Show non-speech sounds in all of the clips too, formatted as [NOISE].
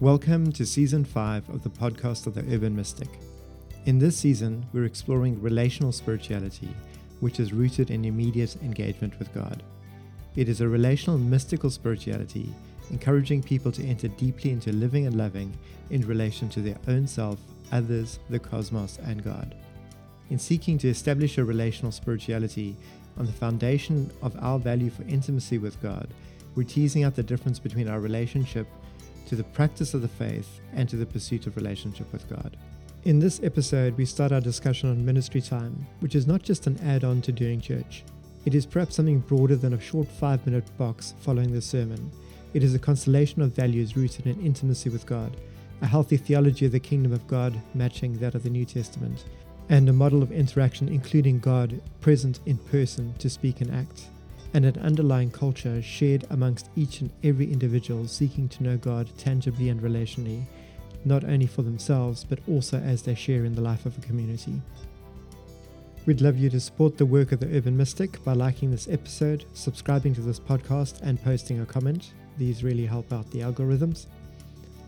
Welcome to season 5 of the podcast of the Urban Mystic. In this season, we're exploring relational spirituality, which is rooted in immediate engagement with God. It is a relational mystical spirituality, encouraging people to enter deeply into living and loving in relation to their own self, others, the cosmos, and God. In seeking to establish a relational spirituality on the foundation of our value for intimacy with God, we're teasing out the difference between our relationship to the practice of the faith and to the pursuit of relationship with God. In this episode, we start our discussion on ministry time, which is not just an add on to doing church. It is perhaps something broader than a short five minute box following the sermon. It is a constellation of values rooted in intimacy with God, a healthy theology of the kingdom of God matching that of the New Testament, and a model of interaction including God present in person to speak and act and an underlying culture shared amongst each and every individual seeking to know God tangibly and relationally, not only for themselves, but also as they share in the life of a community. We'd love you to support the work of the Urban Mystic by liking this episode, subscribing to this podcast, and posting a comment. These really help out the algorithms.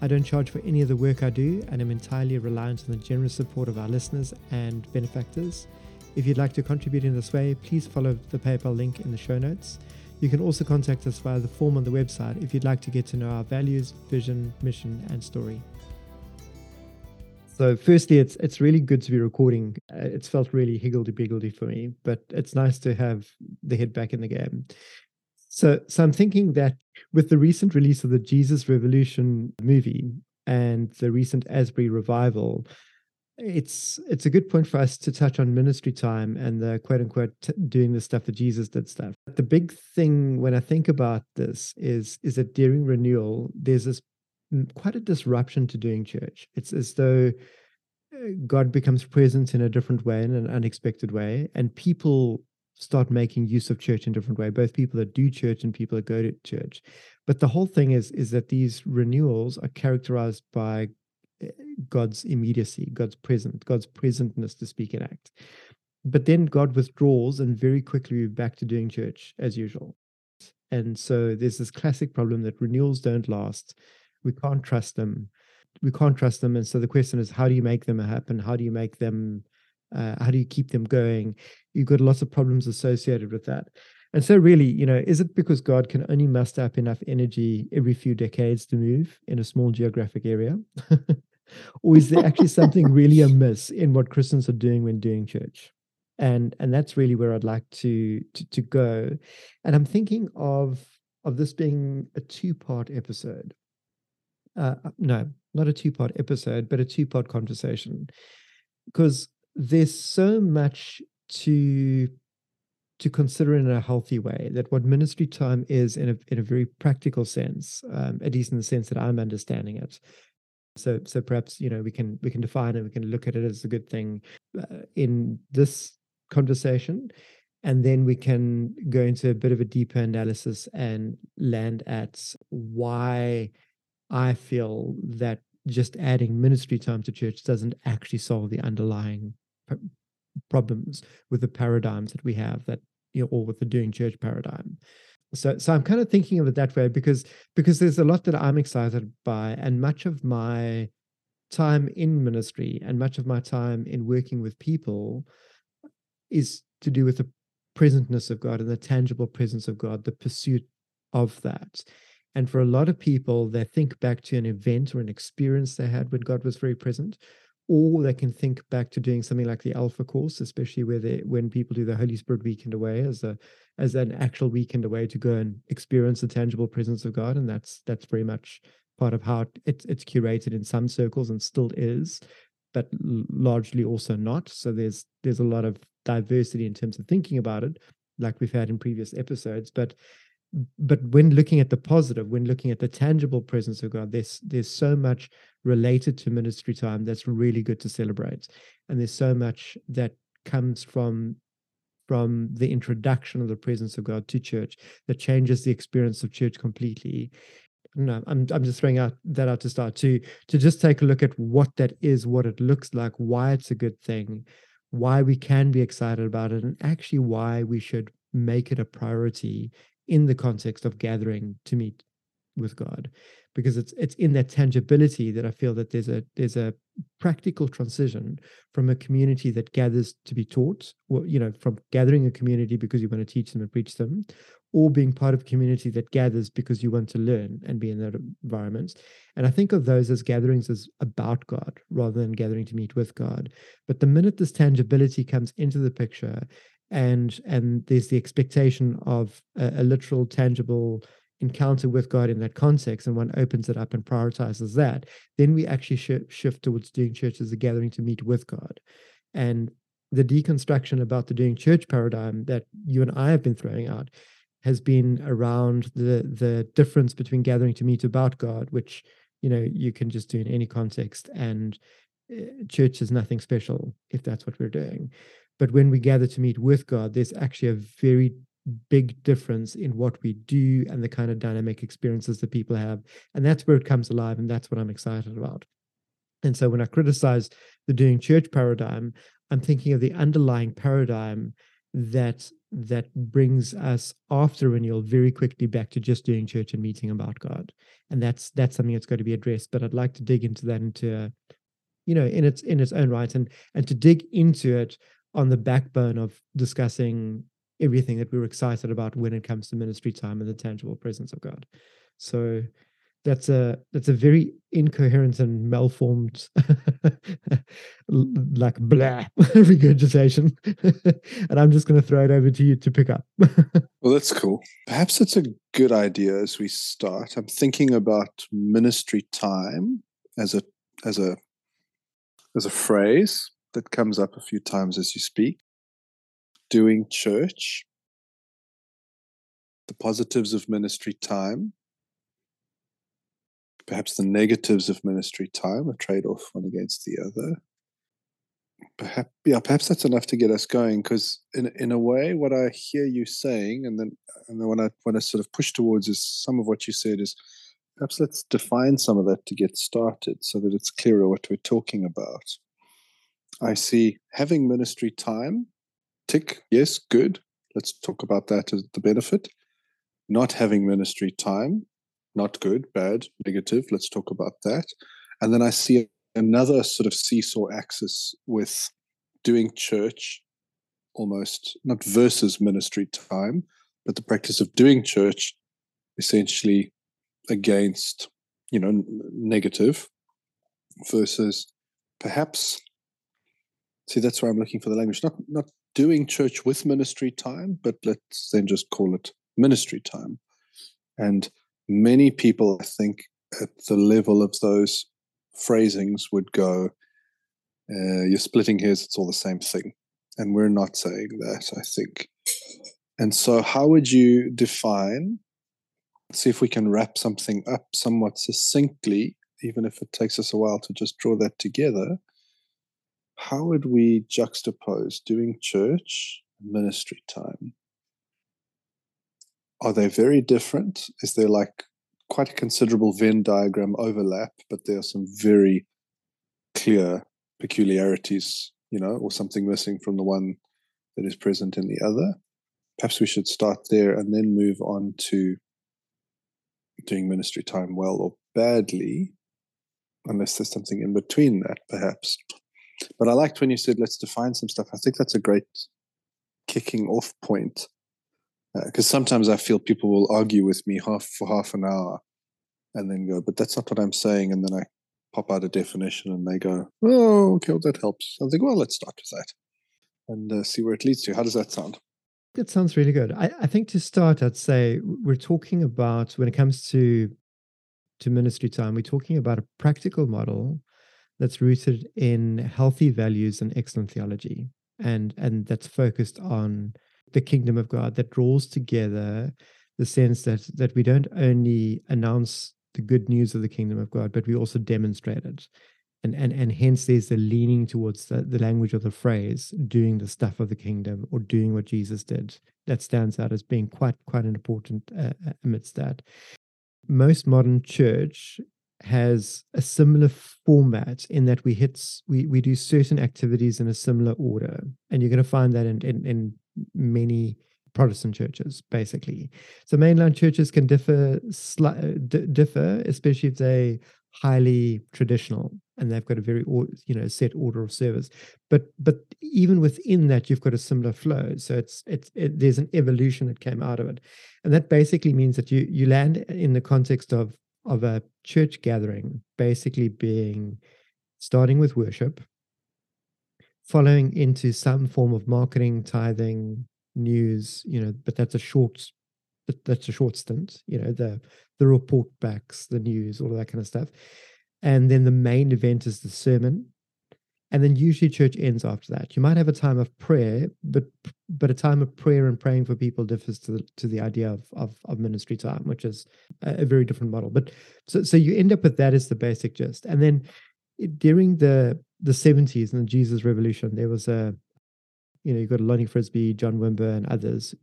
I don't charge for any of the work I do, and I'm entirely reliant on the generous support of our listeners and benefactors. If you'd like to contribute in this way, please follow the PayPal link in the show notes. You can also contact us via the form on the website if you'd like to get to know our values, vision, mission, and story. So, firstly, it's it's really good to be recording. Uh, it's felt really higgledy piggledy for me, but it's nice to have the head back in the game. So, so I'm thinking that with the recent release of the Jesus Revolution movie and the recent Asbury revival, it's it's a good point for us to touch on ministry time and the quote unquote t- doing the stuff that Jesus did stuff. The big thing when I think about this is is that during renewal there's this quite a disruption to doing church. It's as though uh, God becomes present in a different way, in an unexpected way, and people start making use of church in a different way. Both people that do church and people that go to church. But the whole thing is is that these renewals are characterized by God's immediacy, God's present, God's presentness to speak and act. But then God withdraws, and very quickly we're back to doing church as usual. And so there's this classic problem that renewals don't last. We can't trust them. We can't trust them. And so the question is, how do you make them happen? How do you make them, uh, how do you keep them going? You've got lots of problems associated with that. And so, really, you know, is it because God can only muster up enough energy every few decades to move in a small geographic area? [LAUGHS] or is there actually [LAUGHS] something really amiss in what Christians are doing when doing church? And and that's really where I'd like to to, to go. And I'm thinking of of this being a two part episode. Uh, uh, no, not a two part episode, but a two part conversation, because there's so much to to consider in a healthy way that what ministry time is in a in a very practical sense, um, at least in the sense that I'm understanding it, so so perhaps you know we can we can define it we can look at it as a good thing uh, in this conversation and then we can go into a bit of a deeper analysis and land at why i feel that just adding ministry time to church doesn't actually solve the underlying problems with the paradigms that we have that you know or with the doing church paradigm so so i'm kind of thinking of it that way because because there's a lot that i'm excited by and much of my time in ministry and much of my time in working with people is to do with the presentness of god and the tangible presence of god the pursuit of that. And for a lot of people they think back to an event or an experience they had when god was very present or they can think back to doing something like the alpha course especially where they when people do the holy spirit weekend away as a as an actual weekend away to go and experience the tangible presence of god. And that's that's very much part of how it, it's curated in some circles and still is but largely also not. So there's there's a lot of diversity in terms of thinking about it like we've had in previous episodes. But but when looking at the positive, when looking at the tangible presence of God, there's there's so much related to ministry time that's really good to celebrate, and there's so much that comes from from the introduction of the presence of God to church that changes the experience of church completely. No, I'm I'm just throwing out that out to start to to just take a look at what that is, what it looks like, why it's a good thing, why we can be excited about it, and actually why we should make it a priority in the context of gathering to meet with God because it's it's in that tangibility that I feel that there's a there's a practical transition from a community that gathers to be taught, or you know, from gathering a community because you want to teach them and preach them, or being part of a community that gathers because you want to learn and be in that environment. And I think of those as gatherings as about God rather than gathering to meet with God. But the minute this tangibility comes into the picture and and there's the expectation of a, a literal tangible encounter with God in that context, and one opens it up and prioritizes that, then we actually sh- shift towards doing church as a gathering to meet with God. And the deconstruction about the doing church paradigm that you and I have been throwing out has been around the the difference between gathering to meet about God, which you know you can just do in any context, and uh, church is nothing special if that's what we're doing. But when we gather to meet with God, there's actually a very big difference in what we do and the kind of dynamic experiences that people have. And that's where it comes alive. And that's what I'm excited about. And so when I criticize the doing church paradigm, I'm thinking of the underlying paradigm that that brings us after renewal very quickly back to just doing church and meeting about God. And that's that's something that's got to be addressed. But I'd like to dig into that into you know, in its in its own right and and to dig into it on the backbone of discussing everything that we were excited about when it comes to ministry time and the tangible presence of God. So that's a that's a very incoherent and malformed [LAUGHS] like blah [LAUGHS] regurgitation. And i'm just going to throw it over to you to pick up. [LAUGHS] Well that's cool. Perhaps it's a good idea as we start. I'm thinking about ministry time as a as a as a phrase that comes up a few times as you speak doing church, the positives of ministry time, perhaps the negatives of ministry time, a trade off one against the other. Perhaps, yeah, perhaps that's enough to get us going. Because in in a way, what I hear you saying, and then and then when I when I sort of push towards is some of what you said is perhaps let's define some of that to get started, so that it's clearer what we're talking about. I see having ministry time tick, yes, good. Let's talk about that as the benefit. Not having ministry time, not good, bad, negative. Let's talk about that. And then I see another sort of seesaw axis with doing church almost not versus ministry time, but the practice of doing church essentially against, you know, negative versus perhaps see that's where I'm looking for the language. Not not doing church with ministry time, but let's then just call it ministry time. And many people, I think, at the level of those phrasings would go, uh, You're splitting hairs, it's all the same thing. And we're not saying that, I think. And so, how would you define? See if we can wrap something up somewhat succinctly, even if it takes us a while to just draw that together how would we juxtapose doing church and ministry time? Are they very different? Is there like quite a considerable Venn diagram overlap, but there are some very clear peculiarities, you know, or something missing from the one that is present in the other? Perhaps we should start there and then move on to doing ministry time well or badly, unless there's something in between that, perhaps. But I liked when you said, let's define some stuff. I think that's a great kicking off point. Because uh, sometimes I feel people will argue with me half for half an hour and then go, but that's not what I'm saying. And then I pop out a definition and they go, oh, okay, well, that helps. I think, well, let's start with that and uh, see where it leads to. How does that sound? That sounds really good. I, I think to start, I'd say we're talking about when it comes to to ministry time, we're talking about a practical model that's rooted in healthy values and excellent theology. And and that's focused on the kingdom of god that draws together the sense that that we don't only announce the good news of the kingdom of god but we also demonstrate it. And and and hence there's a leaning towards the, the language of the phrase doing the stuff of the kingdom or doing what jesus did. That stands out as being quite quite an important uh, amidst that. Most modern church has a similar format in that we hit we we do certain activities in a similar order and you're going to find that in, in, in many Protestant churches, basically. So mainline churches can differ, sli- uh, d- differ, especially if they highly traditional and they've got a very you know set order of service. But but even within that you've got a similar flow. So it's it's it, there's an evolution that came out of it. And that basically means that you you land in the context of of a church gathering basically being starting with worship following into some form of marketing tithing news you know but that's a short that's a short stint you know the the report backs, the news, all of that kind of stuff. And then the main event is the sermon. And then usually church ends after that. You might have a time of prayer, but but a time of prayer and praying for people differs to the, to the idea of, of, of ministry time, which is a, a very different model. But so so you end up with that as the basic gist. And then during the the 70s and the Jesus Revolution, there was a you know, you've got Lonnie Frisbee, John Wimber, and others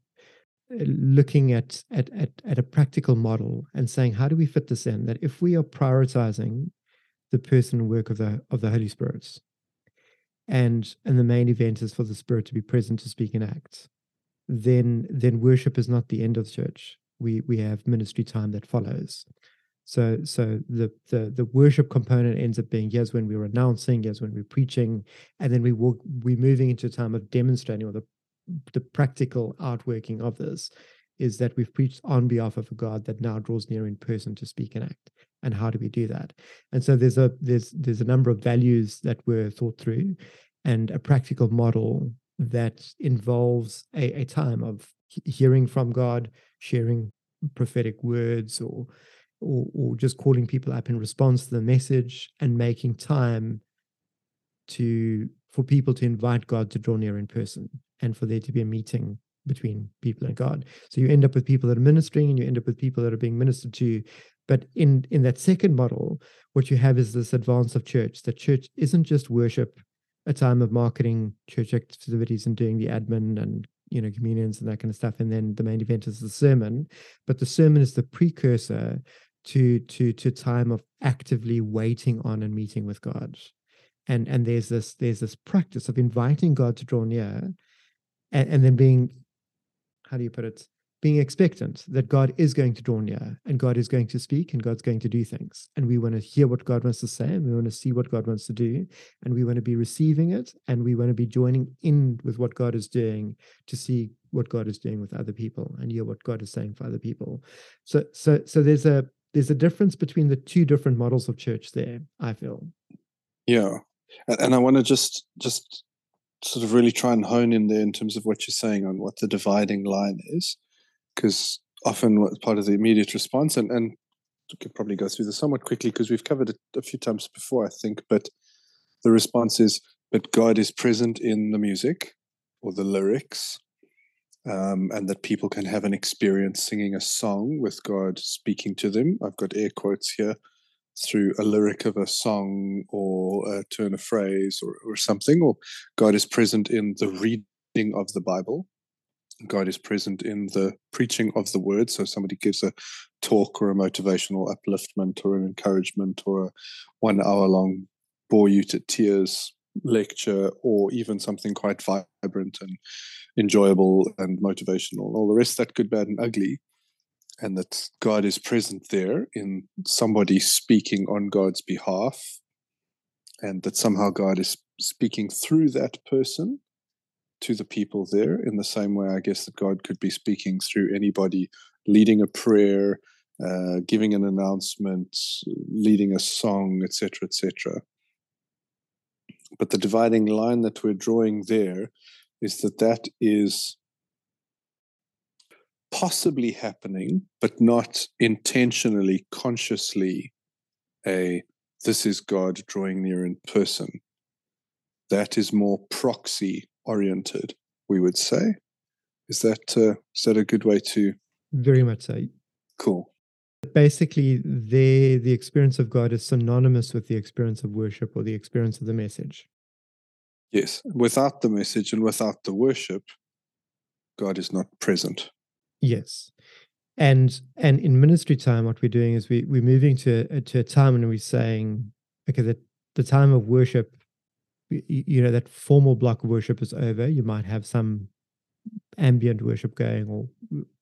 uh, looking at, at at at a practical model and saying how do we fit this in that if we are prioritizing the person and work of the of the holy spirits and and the main event is for the spirit to be present to speak and act. Then then worship is not the end of church. We we have ministry time that follows. So so the the the worship component ends up being yes when we're announcing yes when we're preaching and then we walk we're moving into a time of demonstrating or the the practical outworking of this is that we've preached on behalf of a God that now draws near in person to speak and act. And how do we do that? And so there's a there's there's a number of values that were thought through, and a practical model that involves a, a time of hearing from God, sharing prophetic words, or, or or just calling people up in response to the message, and making time to for people to invite God to draw near in person and for there to be a meeting between people and God. So you end up with people that are ministering and you end up with people that are being ministered to. But in in that second model, what you have is this advance of church. That church isn't just worship, a time of marketing church activities and doing the admin and you know communions and that kind of stuff. And then the main event is the sermon. But the sermon is the precursor to to to time of actively waiting on and meeting with God. And and there's this there's this practice of inviting God to draw near and, and then being how do you put it being expectant that God is going to draw near and God is going to speak and God's going to do things. And we want to hear what God wants to say and we want to see what God wants to do. And we want to be receiving it and we want to be joining in with what God is doing to see what God is doing with other people and hear what God is saying for other people. So so so there's a there's a difference between the two different models of church there, I feel. Yeah. And I want to just just sort of really try and hone in there in terms of what you're saying on what the dividing line is, because often what part of the immediate response, and, and we could probably go through this somewhat quickly because we've covered it a few times before, I think, but the response is, but God is present in the music or the lyrics, um, and that people can have an experience singing a song with God speaking to them. I've got air quotes here through a lyric of a song or a turn of phrase or, or something, or God is present in the reading of the Bible. God is present in the preaching of the word. So somebody gives a talk or a motivational upliftment or an encouragement or a one hour long bore you to tears lecture or even something quite vibrant and enjoyable and motivational. All the rest that good, bad, and ugly and that God is present there in somebody speaking on God's behalf, and that somehow God is speaking through that person to the people there in the same way I guess that God could be speaking through anybody leading a prayer, uh, giving an announcement, leading a song, etc., etc. But the dividing line that we're drawing there is that that is possibly happening, but not intentionally, consciously a this is God drawing near in person. That is more proxy oriented, we would say. Is that uh, is that a good way to? Very much so. Cool. Basically, the the experience of God is synonymous with the experience of worship or the experience of the message. Yes, without the message and without the worship, God is not present. Yes. And and in ministry time, what we're doing is we we're moving to a, to a time and we're saying, okay, the the time of worship, you, know, that formal block worship is over. You might have some ambient worship going, or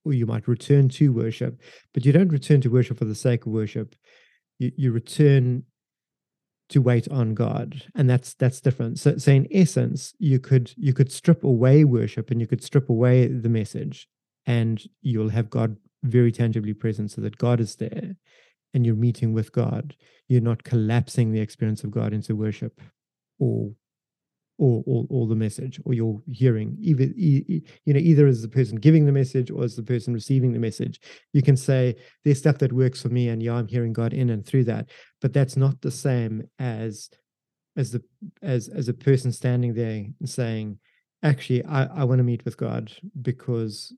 or you might return to worship, but you don't return to worship for the sake of worship. You you return to wait on God, and that's that's different. So, so in essence, you could you could strip away worship and you could strip away the message, and you'll have God very tangibly present, so that God is there, and you're meeting with God. You're not collapsing the experience of God into worship, or or, or, or the message or you're hearing either you know either as the person giving the message or as the person receiving the message. You can say there's stuff that works for me and yeah i'm hearing god in and through that. But that's not the same as as the as as a person standing there and saying actually i i want to meet with god because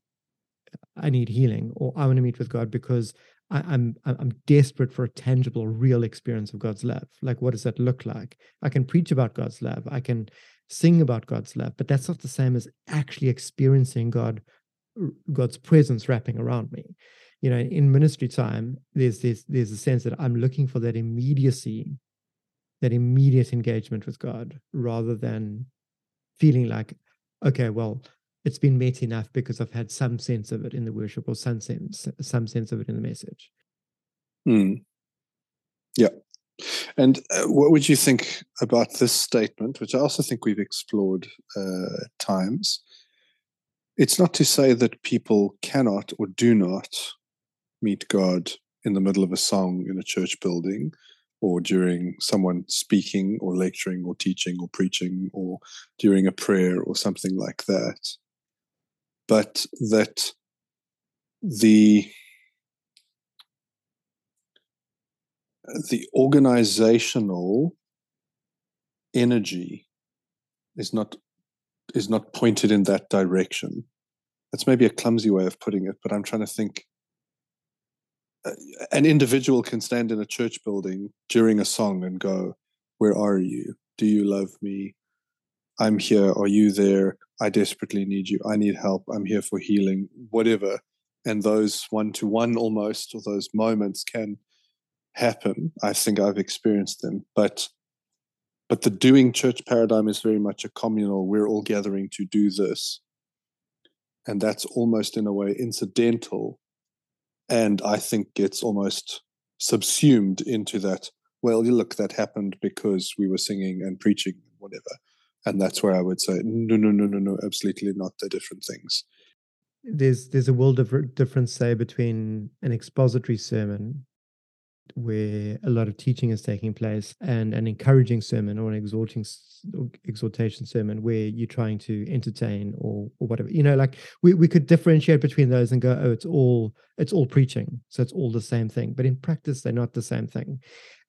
i need healing or i want to meet with god because I, am I'm, I'm desperate for a tangible, real experience of God's love. Like, what does that look like? I can preach about God's love. I can sing about God's love, but that's not the same as actually experiencing God, God's presence wrapping around me. You know, in ministry time, there's this there's a sense that I'm looking for that immediacy, that immediate engagement with God, rather than feeling like, okay, well, it's been met enough because I've had some sense of it in the worship or some sense some sense of it in the message. Mm. Yeah. And uh, what would you think about this statement, which I also think we've explored uh, at times? It's not to say that people cannot or do not meet God in the middle of a song in a church building or during someone speaking or lecturing or teaching or preaching or during a prayer or something like that but that the the organizational energy is not is not pointed in that direction. That's maybe a clumsy way of putting it but i'm trying to think uh, an individual can stand in a church building during a song and go where are you? Do you love me i'm here are you there I desperately need you. I need help. I'm here for healing, whatever. And those one to one almost, or those moments can happen. I think I've experienced them. But but the doing church paradigm is very much a communal, we're all gathering to do this. And that's almost in a way incidental. And I think gets almost subsumed into that. Well, look, that happened because we were singing and preaching, whatever and that's where I would say no, no, no, no, no, absolutely not. They're different things. There's there's a world of difference, say, between an expository sermon where a lot of teaching is taking place and an encouraging sermon or an exhorting exhortation sermon where you're trying to entertain or or whatever you know like we, we could differentiate between those and go oh it's all it's all preaching so it's all the same thing but in practice they're not the same thing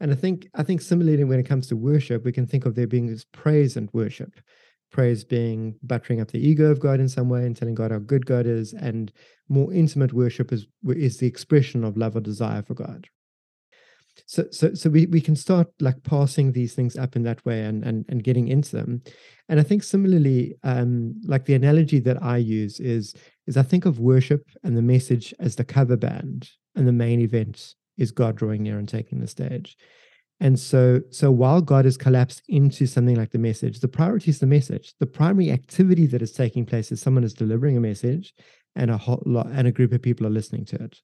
and i think i think similarly when it comes to worship we can think of there being this praise and worship. Praise being buttering up the ego of God in some way and telling God how good God is, and more intimate worship is is the expression of love or desire for God. So so so we, we can start like passing these things up in that way and and, and getting into them. And i think similarly um like the analogy that i use is is i think of worship and the message as the cover band and the main event is god drawing near and taking the stage and so so while god has collapsed into something like the message the priority is the message the primary activity that is taking place is someone is delivering a message and a whole lot and a group of people are listening to it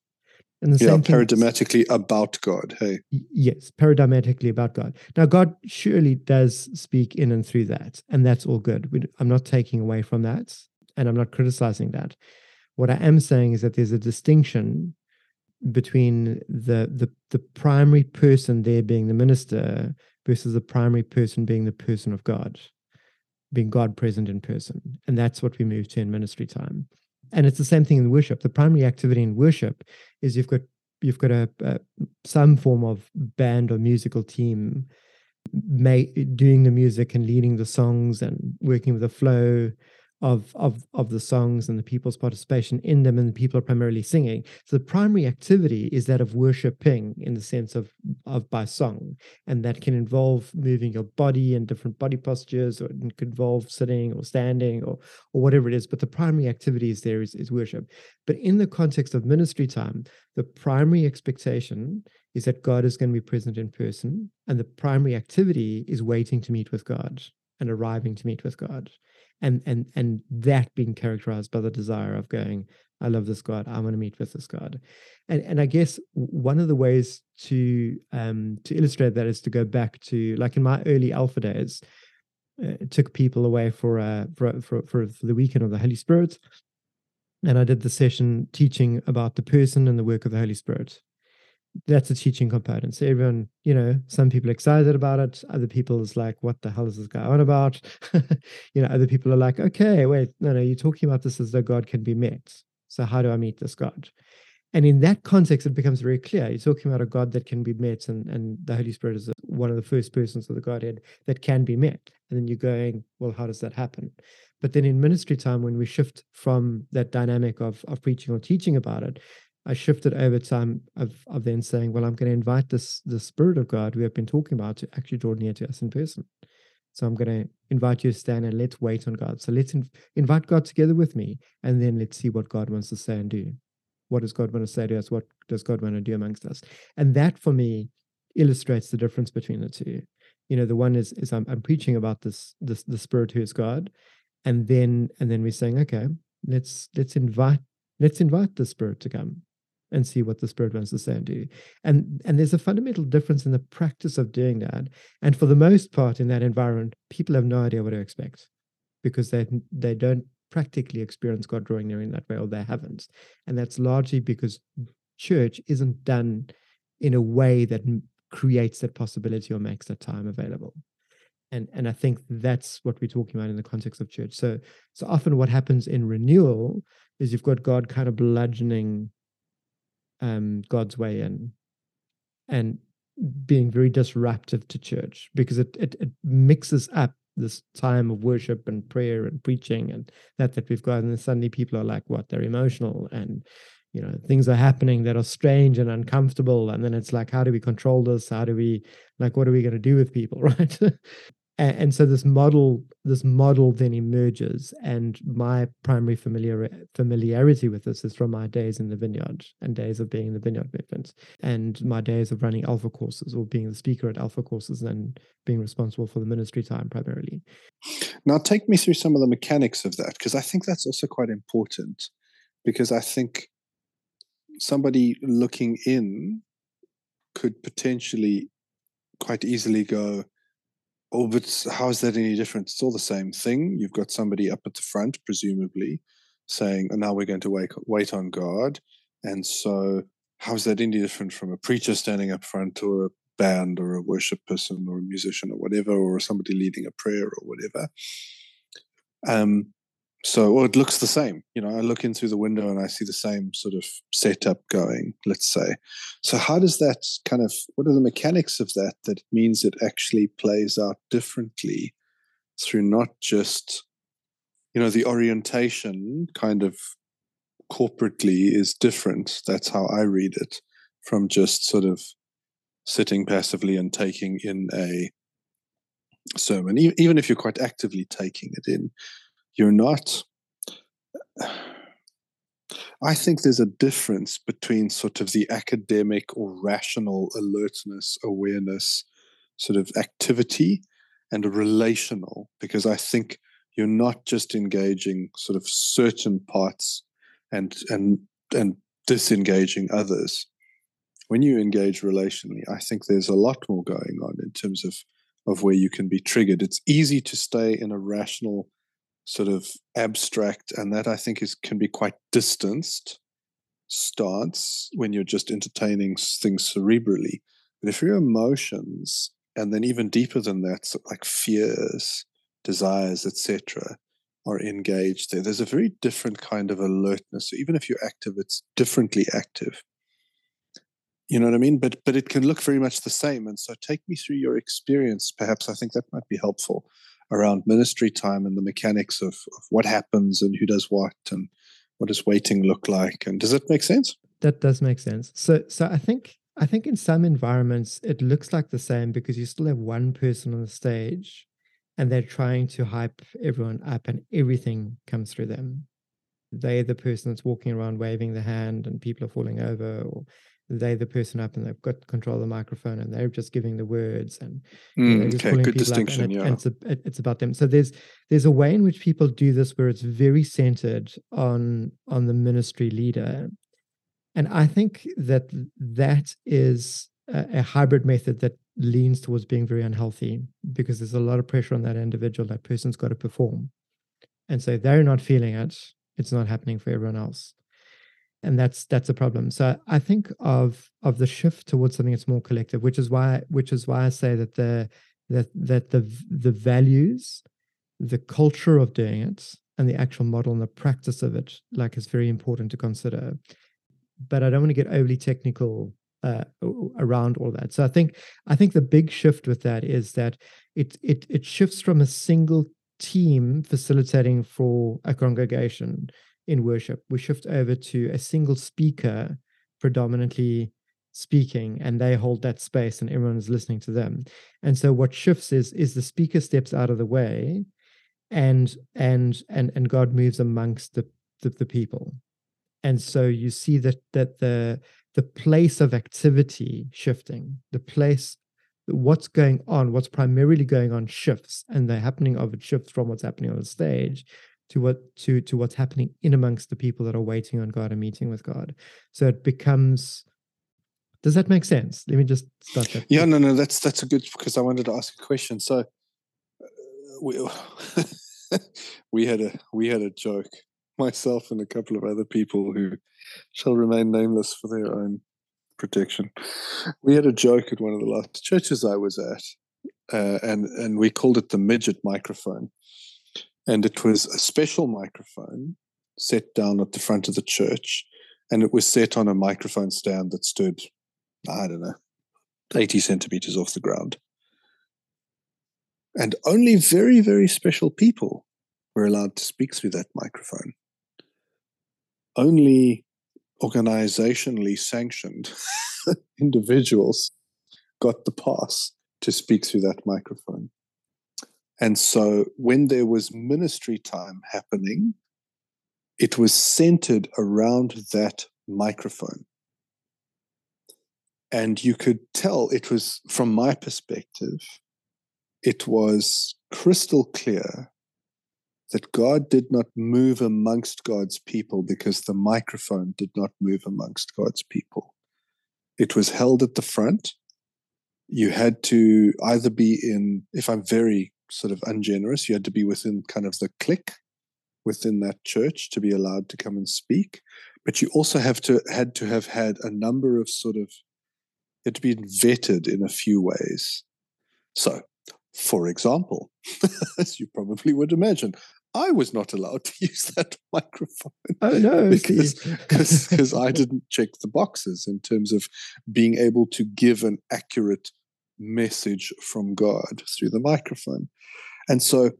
and the yeah, same paradigmatically about God. Hey. Yes, paradigmatically about God. Now, God surely does speak in and through that, and that's all good. We, I'm not taking away from that, and I'm not criticizing that. What I am saying is that there's a distinction between the the the primary person there being the minister versus the primary person being the person of God, being God present in person, and that's what we move to in ministry time. And it's the same thing in worship. The primary activity in worship is you've got you've got a, a some form of band or musical team may, doing the music and leading the songs and working with the flow of of of the songs and the people's participation in them and the people are primarily singing so the primary activity is that of worshiping in the sense of of by song and that can involve moving your body and different body postures or it could involve sitting or standing or or whatever it is but the primary activity is there is, is worship but in the context of ministry time the primary expectation is that god is going to be present in person and the primary activity is waiting to meet with god and arriving to meet with God. And and and that being characterized by the desire of going, I love this God, I want to meet with this God. And and I guess one of the ways to um to illustrate that is to go back to like in my early alpha days, uh, took people away for, uh, for, for for for the weekend of the Holy Spirit, and I did the session teaching about the person and the work of the Holy Spirit that's a teaching component. So everyone, you know, some people excited about it. Other people is like, what the hell is this guy on about? [LAUGHS] you know, other people are like, okay, wait, no, no, you're talking about this as though God can be met. So how do I meet this God? And in that context, it becomes very clear. You're talking about a God that can be met, and, and the Holy Spirit is one of the first persons of the Godhead that can be met. And then you're going, well, how does that happen? But then in ministry time, when we shift from that dynamic of, of preaching or teaching about it I shifted over time of, of then saying, well, I'm going to invite this the Spirit of God we have been talking about to actually draw near to us in person. So I'm going to invite you to stand and let's wait on God. So let's inv- invite God together with me, and then let's see what God wants to say and do. What does God want to say to us? What does God want to do amongst us? And that for me illustrates the difference between the two. You know, the one is is I'm, I'm preaching about this this the Spirit who is God, and then and then we're saying, okay, let's let's invite let's invite the Spirit to come and see what the spirit wants to say and do. And and there's a fundamental difference in the practice of doing that. And for the most part in that environment people have no idea what to expect because they they don't practically experience god drawing near in that way or they haven't. And that's largely because church isn't done in a way that creates that possibility or makes that time available. And and i think that's what we're talking about in the context of church. So so often what happens in renewal is you've got god kind of bludgeoning um, God's way in and being very disruptive to church because it, it, it mixes up this time of worship and prayer and preaching and that that we've got. And then suddenly people are like what? They're emotional and you know things are happening that are strange and uncomfortable. And then it's like how do we control this? How do we like what are we going to do with people? [LAUGHS] Right and, and, so this model this model then emerges and my primary familiar familiarity with this is from my days in the vineyard and days of being in the vineyard movement and my days of running alpha courses or being the speaker at alpha courses and being responsible for the ministry time primarily. Now take me through some of the mechanics of that because i think that's also quite important because i think somebody looking in could potentially quite easily go Oh, but how is that any different? It's all the same thing. You've got somebody up at the front, presumably, saying, oh, now we're going to wait, wait on God. And so, how is that any different from a preacher standing up front or a band or a worship person or a musician or whatever, or somebody leading a prayer or whatever? Um, so it looks the same you know i look in through the window and i see the same sort of setup going let's say. So how does that kind of what are the mechanics of that that means it actually plays out differently through not just you know the orientation kind of corporately is different? That's how i read it from just sort of sitting passively and taking in a sermon even if you're quite actively taking it in you're not I think there's a difference between sort of the academic or rational alertness, awareness, sort of activity and relational, because I think you're not just engaging sort of certain parts and and and disengaging others. When you engage relationally, I think there's a lot more going on in terms of of where you can be triggered. It's easy to stay in a rational sort of abstract, and that I think is can be quite distanced stance when you're just entertaining things cerebrally. But if your emotions, and then even deeper than that, like fears, desires, etc., are engaged there, there's a very different kind of alertness. So even if you're active, it's differently active. You know what I mean? But but it can look very much the same. And so take me through your experience. Perhaps I think that might be helpful around ministry time and the mechanics of, of what happens and who does what and what does waiting look like. And does that make sense? That does make sense. So so I think I think in some environments it looks like the same because you still have one person on the stage and they're trying to hype everyone up and everything comes through them. They're the person that's walking around waving the hand and people are falling over or they the person up and they've got control of the microphone and they're just giving the words and mm, know, just okay, good distinction. It, yeah, it's, a, it, it's about them. So there's there's a way in which people do this where it's very centered on on the ministry leader, and I think that that is a, a hybrid method that leans towards being very unhealthy because there's a lot of pressure on that individual. That person's got to perform, and so they're not feeling it. It's not happening for everyone else and that's that's a problem. So i think of of the shift towards something that's more collective which is why which is why i say that the that that the the values the culture of doing it and the actual model and the practice of it like is very important to consider. But i don't want to get overly technical uh, around all that. So i think i think the big shift with that is that it it it shifts from a single team facilitating for a congregation in worship. We shift over to a single speaker predominantly speaking and they hold that space and everyone is listening to them. And so what shifts is is the speaker steps out of the way and and and and God moves amongst the the, the people. And so you see that that the the place of activity shifting, the place what's going on, what's primarily going on shifts, and the happening of it shifts from what's happening on the stage to what to to what's happening in amongst the people that are waiting on God and meeting with God. So it becomes does that make sense? Let me just start that. Yeah, no, no, that's that's a good because I wanted to ask a question. So uh, we [LAUGHS] we had a we had a joke, myself and a couple of other people who shall remain nameless for their own protection. We had a joke at one of the last churches I was at, uh, and and we called it the midget microphone and it was a special microphone set down at the front of the church, and it was set on a microphone stand that stood, I don't know, 80 centimeters off the ground. And only very, very special people were allowed to speak through that microphone. Only organizationally sanctioned [LAUGHS] individuals got the pass to speak through that microphone. And so when there was ministry time happening, it was centered around that microphone. And you could tell it was, from my perspective, it was crystal clear that God did not move amongst God's people because the microphone did not move amongst God's people. It was held at the front. You had to either be in, if I'm very sort of ungenerous. You had to be within kind of the clique within that church to be allowed to come and speak. But you also have to had to have had a number of sort of it had been vetted in a few ways. So, for example, [LAUGHS] as you probably would imagine, I was not allowed to [LAUGHS] use that microphone. Oh no, [LAUGHS] because because I didn't check the boxes in terms of being able to give an accurate message from God through the microphone. And so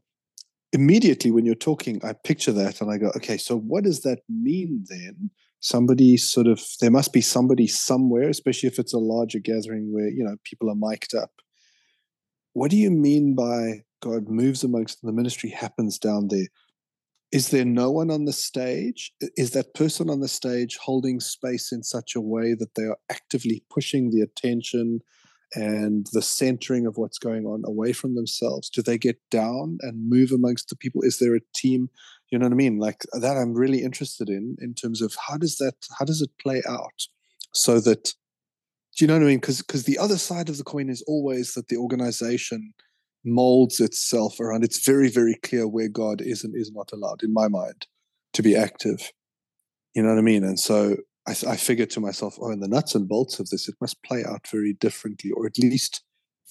immediately when you're talking, I picture that and I go, okay, so what does that mean then? Somebody sort of, there must be somebody somewhere, especially if it's a larger gathering where, you know, people are mic'd up. What do you mean by God moves amongst the ministry happens down there? Is there no one on the stage? Is that person on the stage holding space in such a way that they are actively pushing the attention and the centering of what's going on away from themselves? Do they get down and move amongst the people? Is there a team? You know what I mean? Like uh, that, I'm really interested in in terms of how does that how does it play out so that do you know what I mean? Because because the other side of the coin is always that the organization molds itself around. It's very very clear where God is and is not allowed, in my mind, to be active. You know what I mean? And so I, I figured to myself, oh, in the nuts and bolts of this, it must play out very differently, or at least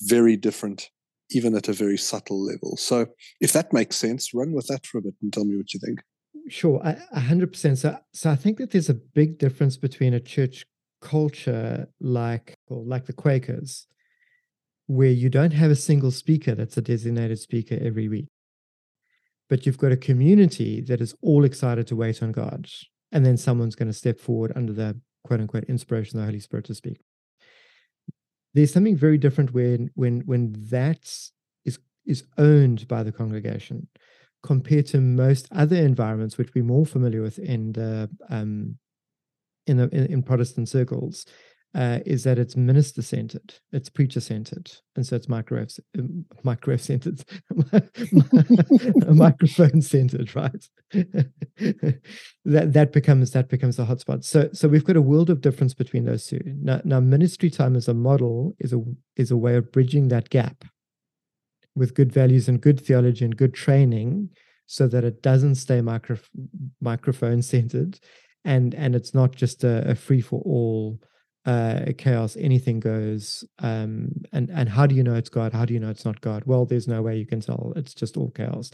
very different, even at a very subtle level. So, if that makes sense, run with that for a bit and tell me what you think. Sure, a hundred percent. So, so I think that there's a big difference between a church culture like, like the Quakers, where you don't have a single speaker that's a designated speaker every week, but you've got a community that is all excited to wait on God and then someone's going to step forward under the quote unquote inspiration of the Holy Spirit to speak. There's something very different when when when that is is owned by the congregation compared to most other environments which we're more familiar with in the um, in the in, in Protestant circles. Uh, is that it's minister centered, it's preacher centered, and so it's microwave um, microwave centered, [LAUGHS] [LAUGHS] microphone centered, right? [LAUGHS] that that becomes that becomes the hotspot. So so we've got a world of difference between those two. Now now ministry time as a model is a is a way of bridging that gap with good values and good theology and good training, so that it doesn't stay micro, microphone centered, and and it's not just a, a free for all uh, chaos, anything goes. Um, and and how do you know it's God? How do you know it's not God? Well, there's no way you can tell. It's just all chaos.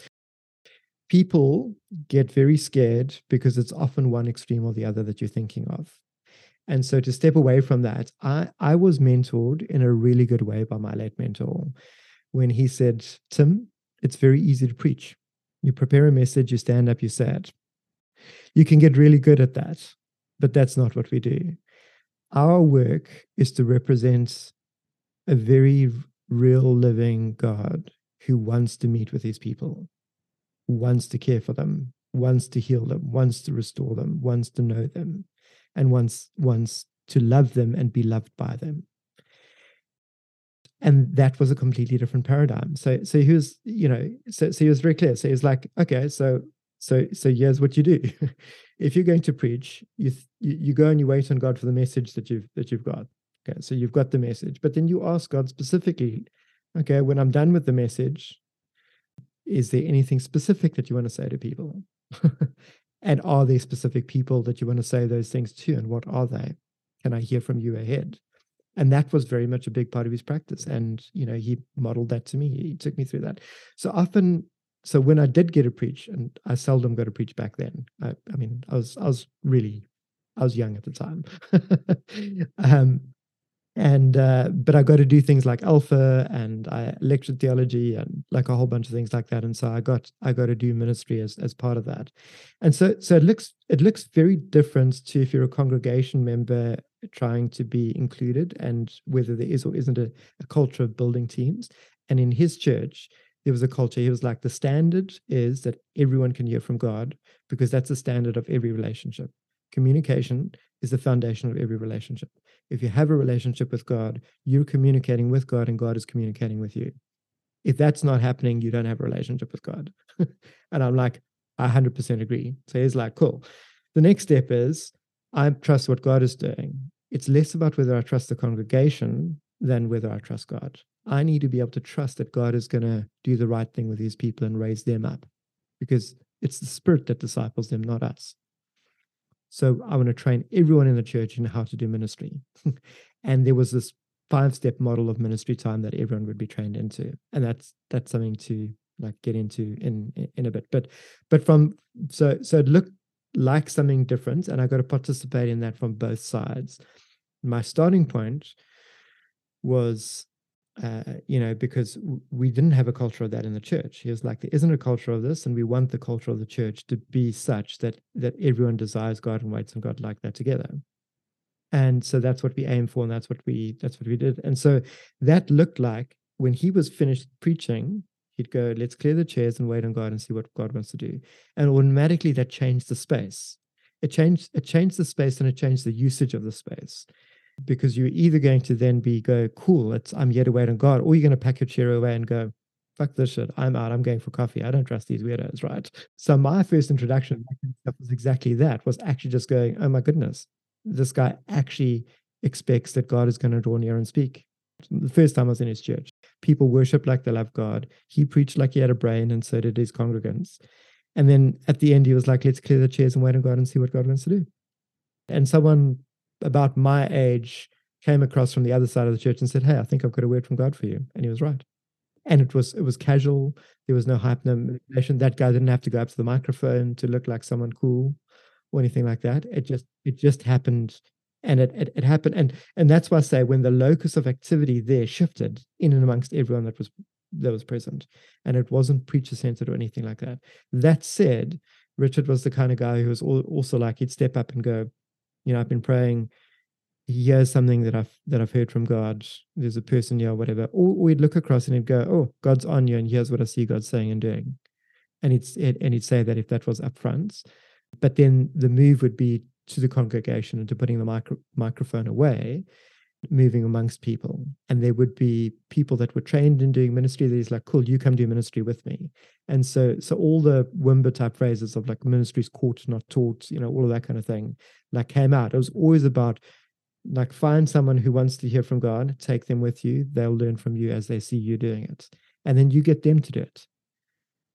People get very scared because it's often one extreme or the other that you're thinking of. And so to step away from that, I, I was mentored in a really good way by my late mentor when he said, Tim, it's very easy to preach. You prepare a message, you stand up, you say it. You can get really good at that, but that's not what we do our work is to represent a very real living God who wants to meet with his people, wants to care for them, wants to heal them, wants to restore them, wants to know them, and wants wants to love them and be loved by them. And that was a completely different paradigm. So so he was, you know, so so he was very clear. So he was like, okay, so so so here's what you do. [LAUGHS] if you're going to preach, you, you go and you wait on God for the message that you've that you've got. Okay, so you've got the message, but then you ask God specifically, okay, when I'm done with the message, is there anything specific that you want to say to people? [LAUGHS] and are there specific people that you want to say those things to, and what are they? Can I hear from you ahead? And that was very much a big part of his practice. And you know, he modeled that to me. He took me through that. So often so when I did get to preach, and I seldom got to preach back then. I, I mean, I was I was really I was young at the time, [LAUGHS] um, and uh, but I got to do things like Alpha, and I lectured theology, and like a whole bunch of things like that. And so I got I got to do ministry as as part of that, and so so it looks it looks very different to if you're a congregation member trying to be included, and whether there is or isn't a, a culture of building teams. And in his church, there was a culture. He was like, the standard is that everyone can hear from God because that's the standard of every relationship. Communication is the foundation of every relationship. If you have a relationship with God, you're communicating with God and God is communicating with you. If that's not happening, you don't have a relationship with God. [LAUGHS] and I'm like, I 100% agree. So he's like, cool. The next step is I trust what God is doing. It's less about whether I trust the congregation than whether I trust God. I need to be able to trust that God is going to do the right thing with his people and raise them up because it's the spirit that disciples them, not us. So I want to train everyone in the church in how to do ministry. [LAUGHS] and there was this five step model of ministry time that everyone would be trained into. And that's that's something to like get into in in a bit. But but from so so it looked like something different and I got to participate in that from both sides. My starting point was uh, you know, because we didn't have a culture of that in the church. He was like, there isn't a culture of this, and we want the culture of the church to be such that that everyone desires God and waits on God like that together. And so that's what we aim for, and that's what we that's what we did. And so that looked like when he was finished preaching, he'd go, "Let's clear the chairs and wait on God and see what God wants to do." And automatically that changed the space. It changed it changed the space and it changed the usage of the space because you're either going to then be go cool it's i'm yet wait on god or you're going to pack your chair away and go fuck this shit i'm out i'm going for coffee i don't trust these weirdos right? So my first introduction was exactly that was actually just going oh my goodness this guy actually expects that god is going to draw near and speak. The first time i was in his church people worship like they love god he preached like he had a brain and so did his congregants. And then at the end he was like let's clear the chairs and wait on god and see what god wants to do. And someone about my age came across from the other side of the church and said, Hey, I think I've got a word from God for you. And he was right. And it was it was casual. There was no hype, no manipulation. That guy didn't have to go up to the microphone to look like someone cool or anything like that. It just it just happened. And it, it, it happened. And and that's why I say when the locus of activity there shifted in and amongst everyone that was that was present. And it wasn't preacher centered or anything like that. That said, Richard was the kind of guy who was also like he'd step up and go, you know, I've been praying. Here's something that I've that I've heard from God. There's a person here, whatever. Or we'd look across and he'd go, "Oh, God's on you, and here's what I see God saying and doing." And it's it, and he'd say that if that was upfront, but then the move would be to the congregation and to putting the micro, microphone away moving amongst people. And there would be people that were trained in doing ministry. He's like, cool, you come do ministry with me. And so so all the Wimber type phrases of like ministries caught, not taught, you know, all of that kind of thing, like came out. It was always about like find someone who wants to hear from God, take them with you. They'll learn from you as they see you doing it. And then you get them to do it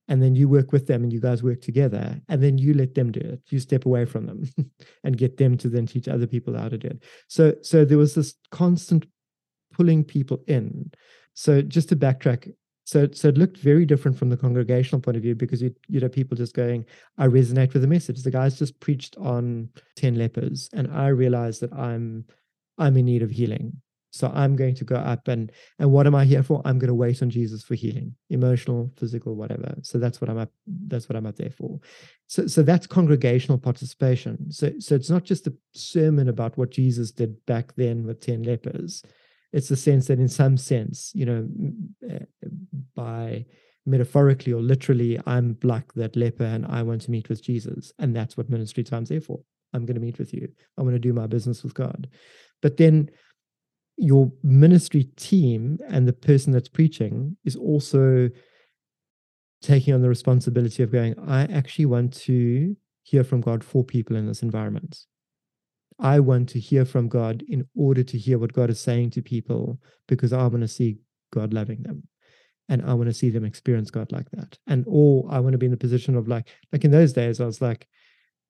and then you work with them and you guys work together and then you let them do it. You step away from them [LAUGHS] and get them to then teach other people how to do it. So so there was this constant pulling people in. So just to backtrack so so it looked very different from the congregational point of view because you you know people just going i resonate with the message. The guys just preached on 10 lepers and i realized that i'm i'm in need of healing so I'm going to go up and and what am I here for? I'm going to wait on Jesus for healing, emotional, physical, whatever. So that's what I'm up. That's what I'm up there for. So so that's congregational participation. So so it's not just a sermon about what Jesus did back then with ten lepers. It's the sense that in some sense, you know, eh, by metaphorically or literally, I'm like that leper and I want to meet with Jesus, and that's what ministry time's there for. I'm going to meet with you. I want to do my business with God. But then your ministry team and the person that's preaching is also taking on the responsibility of going, I actually want to hear from God for people in this environment. I want to hear from God in order to hear what God is saying to people because I want to see God loving them. And I want to see them experience God like that. And or I want to be in the position of like, like in those days, I was like,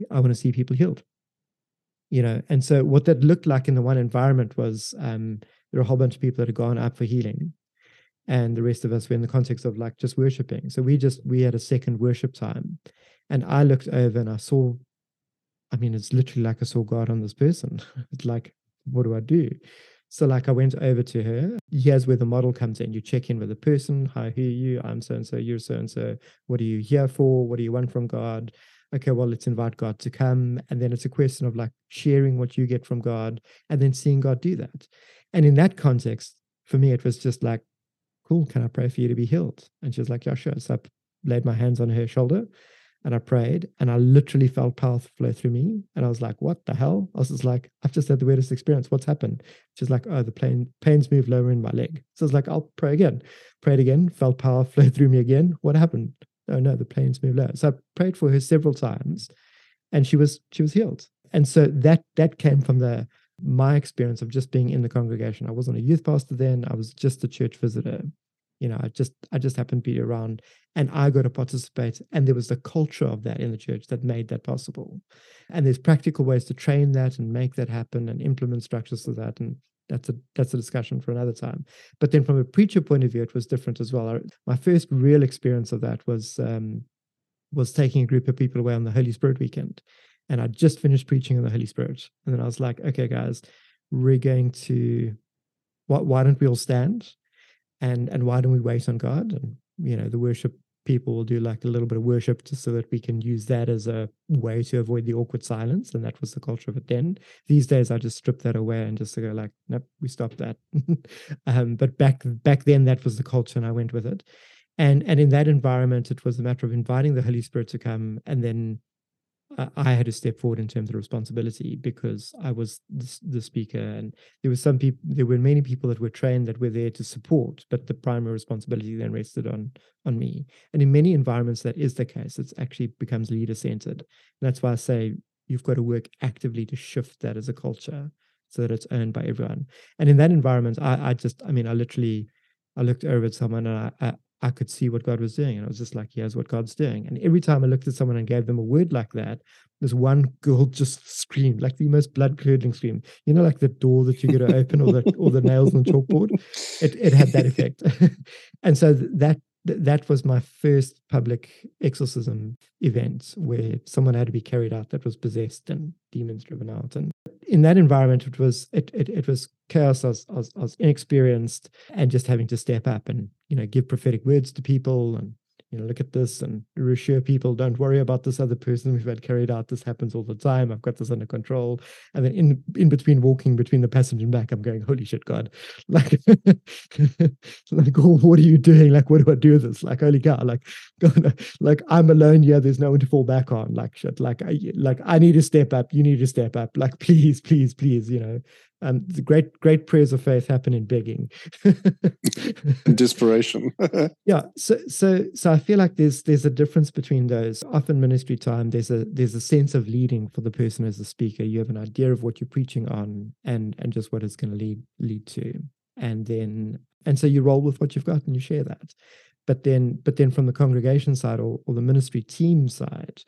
I want to see people healed you know and so what that looked like in the one environment was um, there were a whole bunch of people that had gone up for healing and the rest of us were in the context of like just worshiping. So we just we had a second worship time and i looked over and i saw i mean it's literally like i saw god on this person. [LAUGHS] It's like what do i do? So like i went over to her. Here's where the model comes in. You check in with the person. Hi who are you? I'm so and so. You're so and so. What are you here for? What do you want from god okay, well, let's invite God to come. And then it's a question of like sharing what you get from God and then seeing God do that. And in that context, for me, it was just like, cool, can I pray for you to be healed? And she was like, yeah, sure. So I laid my hands on her shoulder and I prayed and I literally felt power flow through me. And I was like, what the hell? I was just like, I've just had the weirdest experience. What's happened? She's like, oh, the pain, pains moved lower in my leg. So I was like, I'll pray again. Prayed again, felt power [LAUGHS] flow through me again. What happened? Oh no, the planes move low. So I prayed for her several times and she was she was healed. And so that that came from the my experience of just being in the congregation. I wasn't a youth pastor then, I was just a church visitor. You know, I just I just happened to be around and I got to participate. And there was the culture of that in the church that made that possible. And there's practical ways to train that and make that happen and implement structures to that. And that's a that's a discussion for another time. But then from a preacher point of view, it was different as well. My first real experience of that was um, was taking a group of people away on the Holy Spirit weekend, and I just finished preaching on the Holy Spirit, and then I was like, okay, guys, we're going to why, why don't we all stand, and and why don't we wait on God? And you know, the worship people will do like a little bit of worship just so that we can use that as a way to avoid the awkward silence. And that was the culture of it then. These days I just strip that away and just go like, nope, we stopped that. [LAUGHS] um, but back back then that was the culture and I went with it. And and in that environment, it was a matter of inviting the Holy Spirit to come and then I had to step forward in terms of responsibility because I was the, speaker, and there were some people. There were many people that were trained that were there to support, but the primary responsibility then rested on on me. And in many environments, that is the case. It actually becomes leader centered. That's why I say you've got to work actively to shift that as a culture so that it's owned by everyone. And in that environment, I, I just, I mean, I literally, I looked over at someone and I, I, I could see what God was doing. And I was just like, here's what God's doing. And every time I looked at someone and gave them a word like that, this one girl [LAUGHS] just screamed like the most blood curdling scream. You know, like the door that you get to open or the or the nails on the chalkboard. It it had that effect. [LAUGHS] and so that that was my first public exorcism event where someone had to be carried out that was possessed and demons driven out. And in that environment, it was it it, it was chaos. I was, I was, I was inexperienced and just having to step up and you know give prophetic words to people and you know, look at this and reassure people, don't worry about this other person we've had carried out. This happens all the time. I've got this under control. And then in in between walking between the passenger and back, I'm going, holy shit, God. [LAUGHS] Like, [LAUGHS] like, oh, what are you doing? Like, what do I do with this? Like, holy God, like, [LAUGHS] God, like I'm alone here. There's no one to fall back on. Like shit. Like I like I need to step up. You need to step up. Like, please, please, please, you know. Um, the great great prayers of faith happen in begging, [LAUGHS] in desperation. [LAUGHS] yeah. So so so I feel like there's there's a difference between those. Often ministry time, there's a there's a sense of leading for the person as a speaker. You have an idea of what you're preaching on, and and just what it's going to lead lead to, and then and so you roll with what you've got and you share that. But then but then from the congregation side or, or the ministry team side,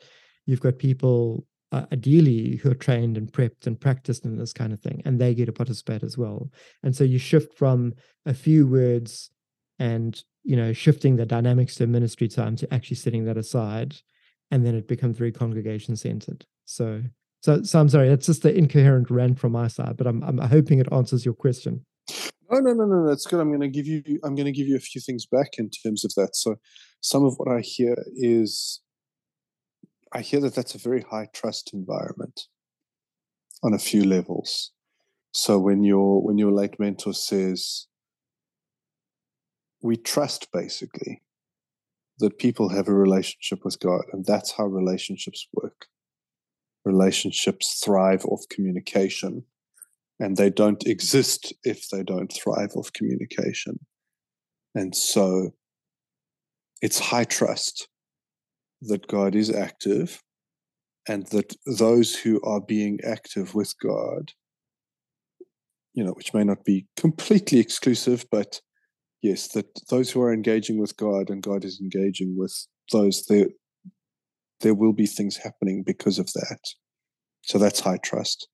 you've got people uh, ideally who are trained and prepped and practiced in this kind of thing, and they get to participate as well. And so you shift from a few words and you know shifting the dynamics to ministry time to actually setting that aside, and then it becomes very congregation centered. So so so I'm sorry, that's just the incoherent rant from my side, but I'm I'm hoping it answers your question. No, no, no, no. That's good. I'm going to give you. I'm going to give you a few things back in terms of that. So, some of what I hear is I hear that that's a very high trust environment on a few levels. So when your when your late mentor says, we trust basically that people have a relationship with God, and that's how relationships work. Relationships thrive off communication, and they don't exist if they don't thrive off communication. And so it's high trust that God is active and that those who are being active with God, you know, which may not be completely exclusive, but yes, that those who are engaging with God and God is engaging with those, there, there will be things happening because of that. So that's high trust.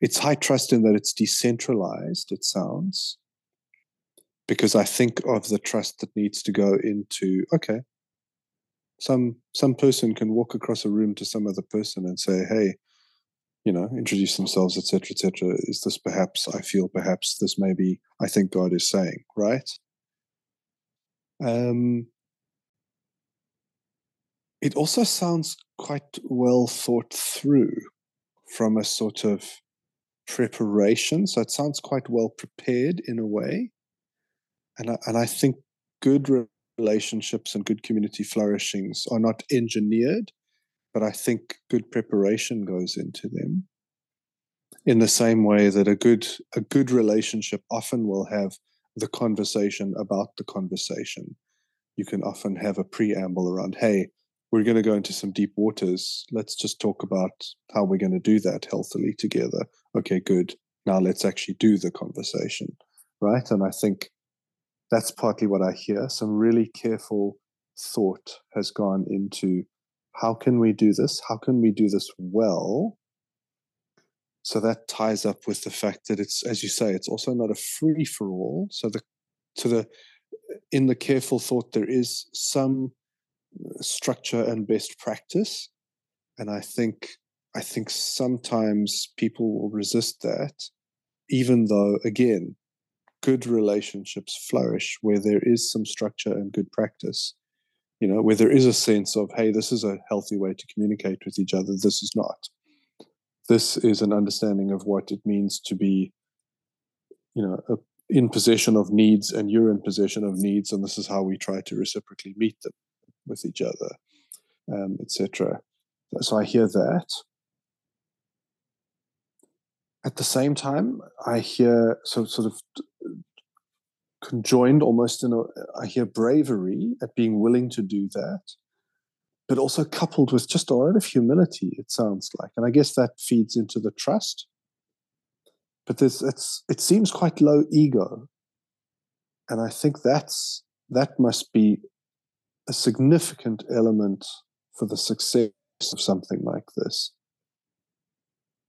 It's high trust in that it's decentralized, it sounds, because I think of the trust that needs to go into, okay, some some person can walk across a room to some other person and say hey you know introduce themselves etc etc is this perhaps i feel perhaps this may be i think god is saying right? Um it also sounds quite well thought through from a sort of preparation so it sounds quite well prepared in a way. And I, and I think good relationships and good community flourishings are not engineered, but I think good preparation goes into them. In the same way that a good a good relationship often will have the conversation about the conversation. You can often have a preamble around, hey, we're going to go into some deep waters. Let's just talk about how we're going to do that healthily together. Okay, good. Now let's actually do the conversation. Right. And I think that's partly what I hear. Some really careful thought has gone into how can we do this? How can we do this well? So that ties up with the fact that it's, as you say, it's also not a free for all. So the to the in the careful thought there is some uh, structure and best practice, and I think I think sometimes people will resist that, even though again good relationships flourish where there is some structure and good practice. You know where there is a sense of hey this is a healthy way to communicate with each other. This is not. This is an understanding of what it means to be you know a, in possession of needs and you're in possession of needs and this is how we try to reciprocally meet them with each other um, etc so i hear that at the same time, I hear so sort of conjoined almost in a I hear bravery at being willing to do that, but also coupled with just a lot of humility. It sounds like, and I guess that feeds into the trust. But there's it's it seems quite low ego, and I think that's that must be a significant element for the success of something like this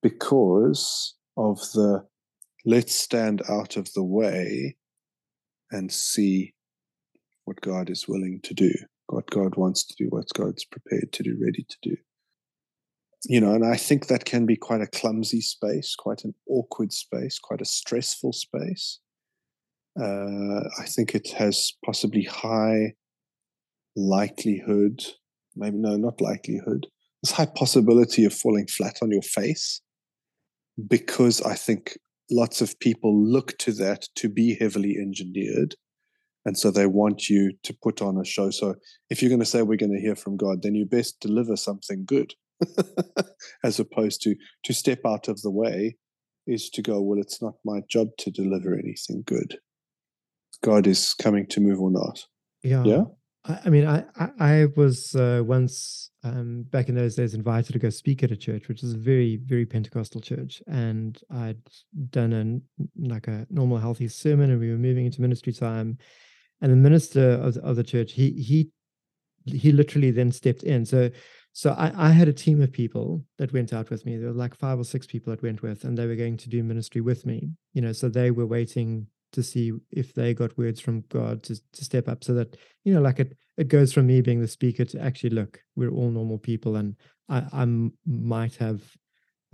because of the let's stand out of the way and see what God is willing to do, what God wants to do, what God's prepared to do, ready to do. You know, and I think that can be quite a clumsy space, quite an awkward space, quite a stressful space. Uh, I think it has possibly high likelihood, maybe no, not likelihood, there's high possibility of falling flat on your face because I think lots of people look to that to be heavily engineered. And so they want you to put on a show. So if you're going to say we're going to hear from God, then you best deliver something good [LAUGHS] as opposed to to step out of the way is to go, well, it's not my job to deliver anything good. God is coming to move or not. Yeah. Yeah. I, mean, I I, I was uh, once um, back in those days invited to go speak at a church, which is a very very Pentecostal church, and I'd done a like a normal healthy sermon, and we were moving into ministry time, and the minister of, of the church he he he literally then stepped in. So so I, I had a team of people that went out with me. There were like five or six people that went with, and they were going to do ministry with me. You know, so they were waiting to see if they got words from God to, to step up so that, you know, like it it goes from me being the speaker to actually look, we're all normal people and I, I might have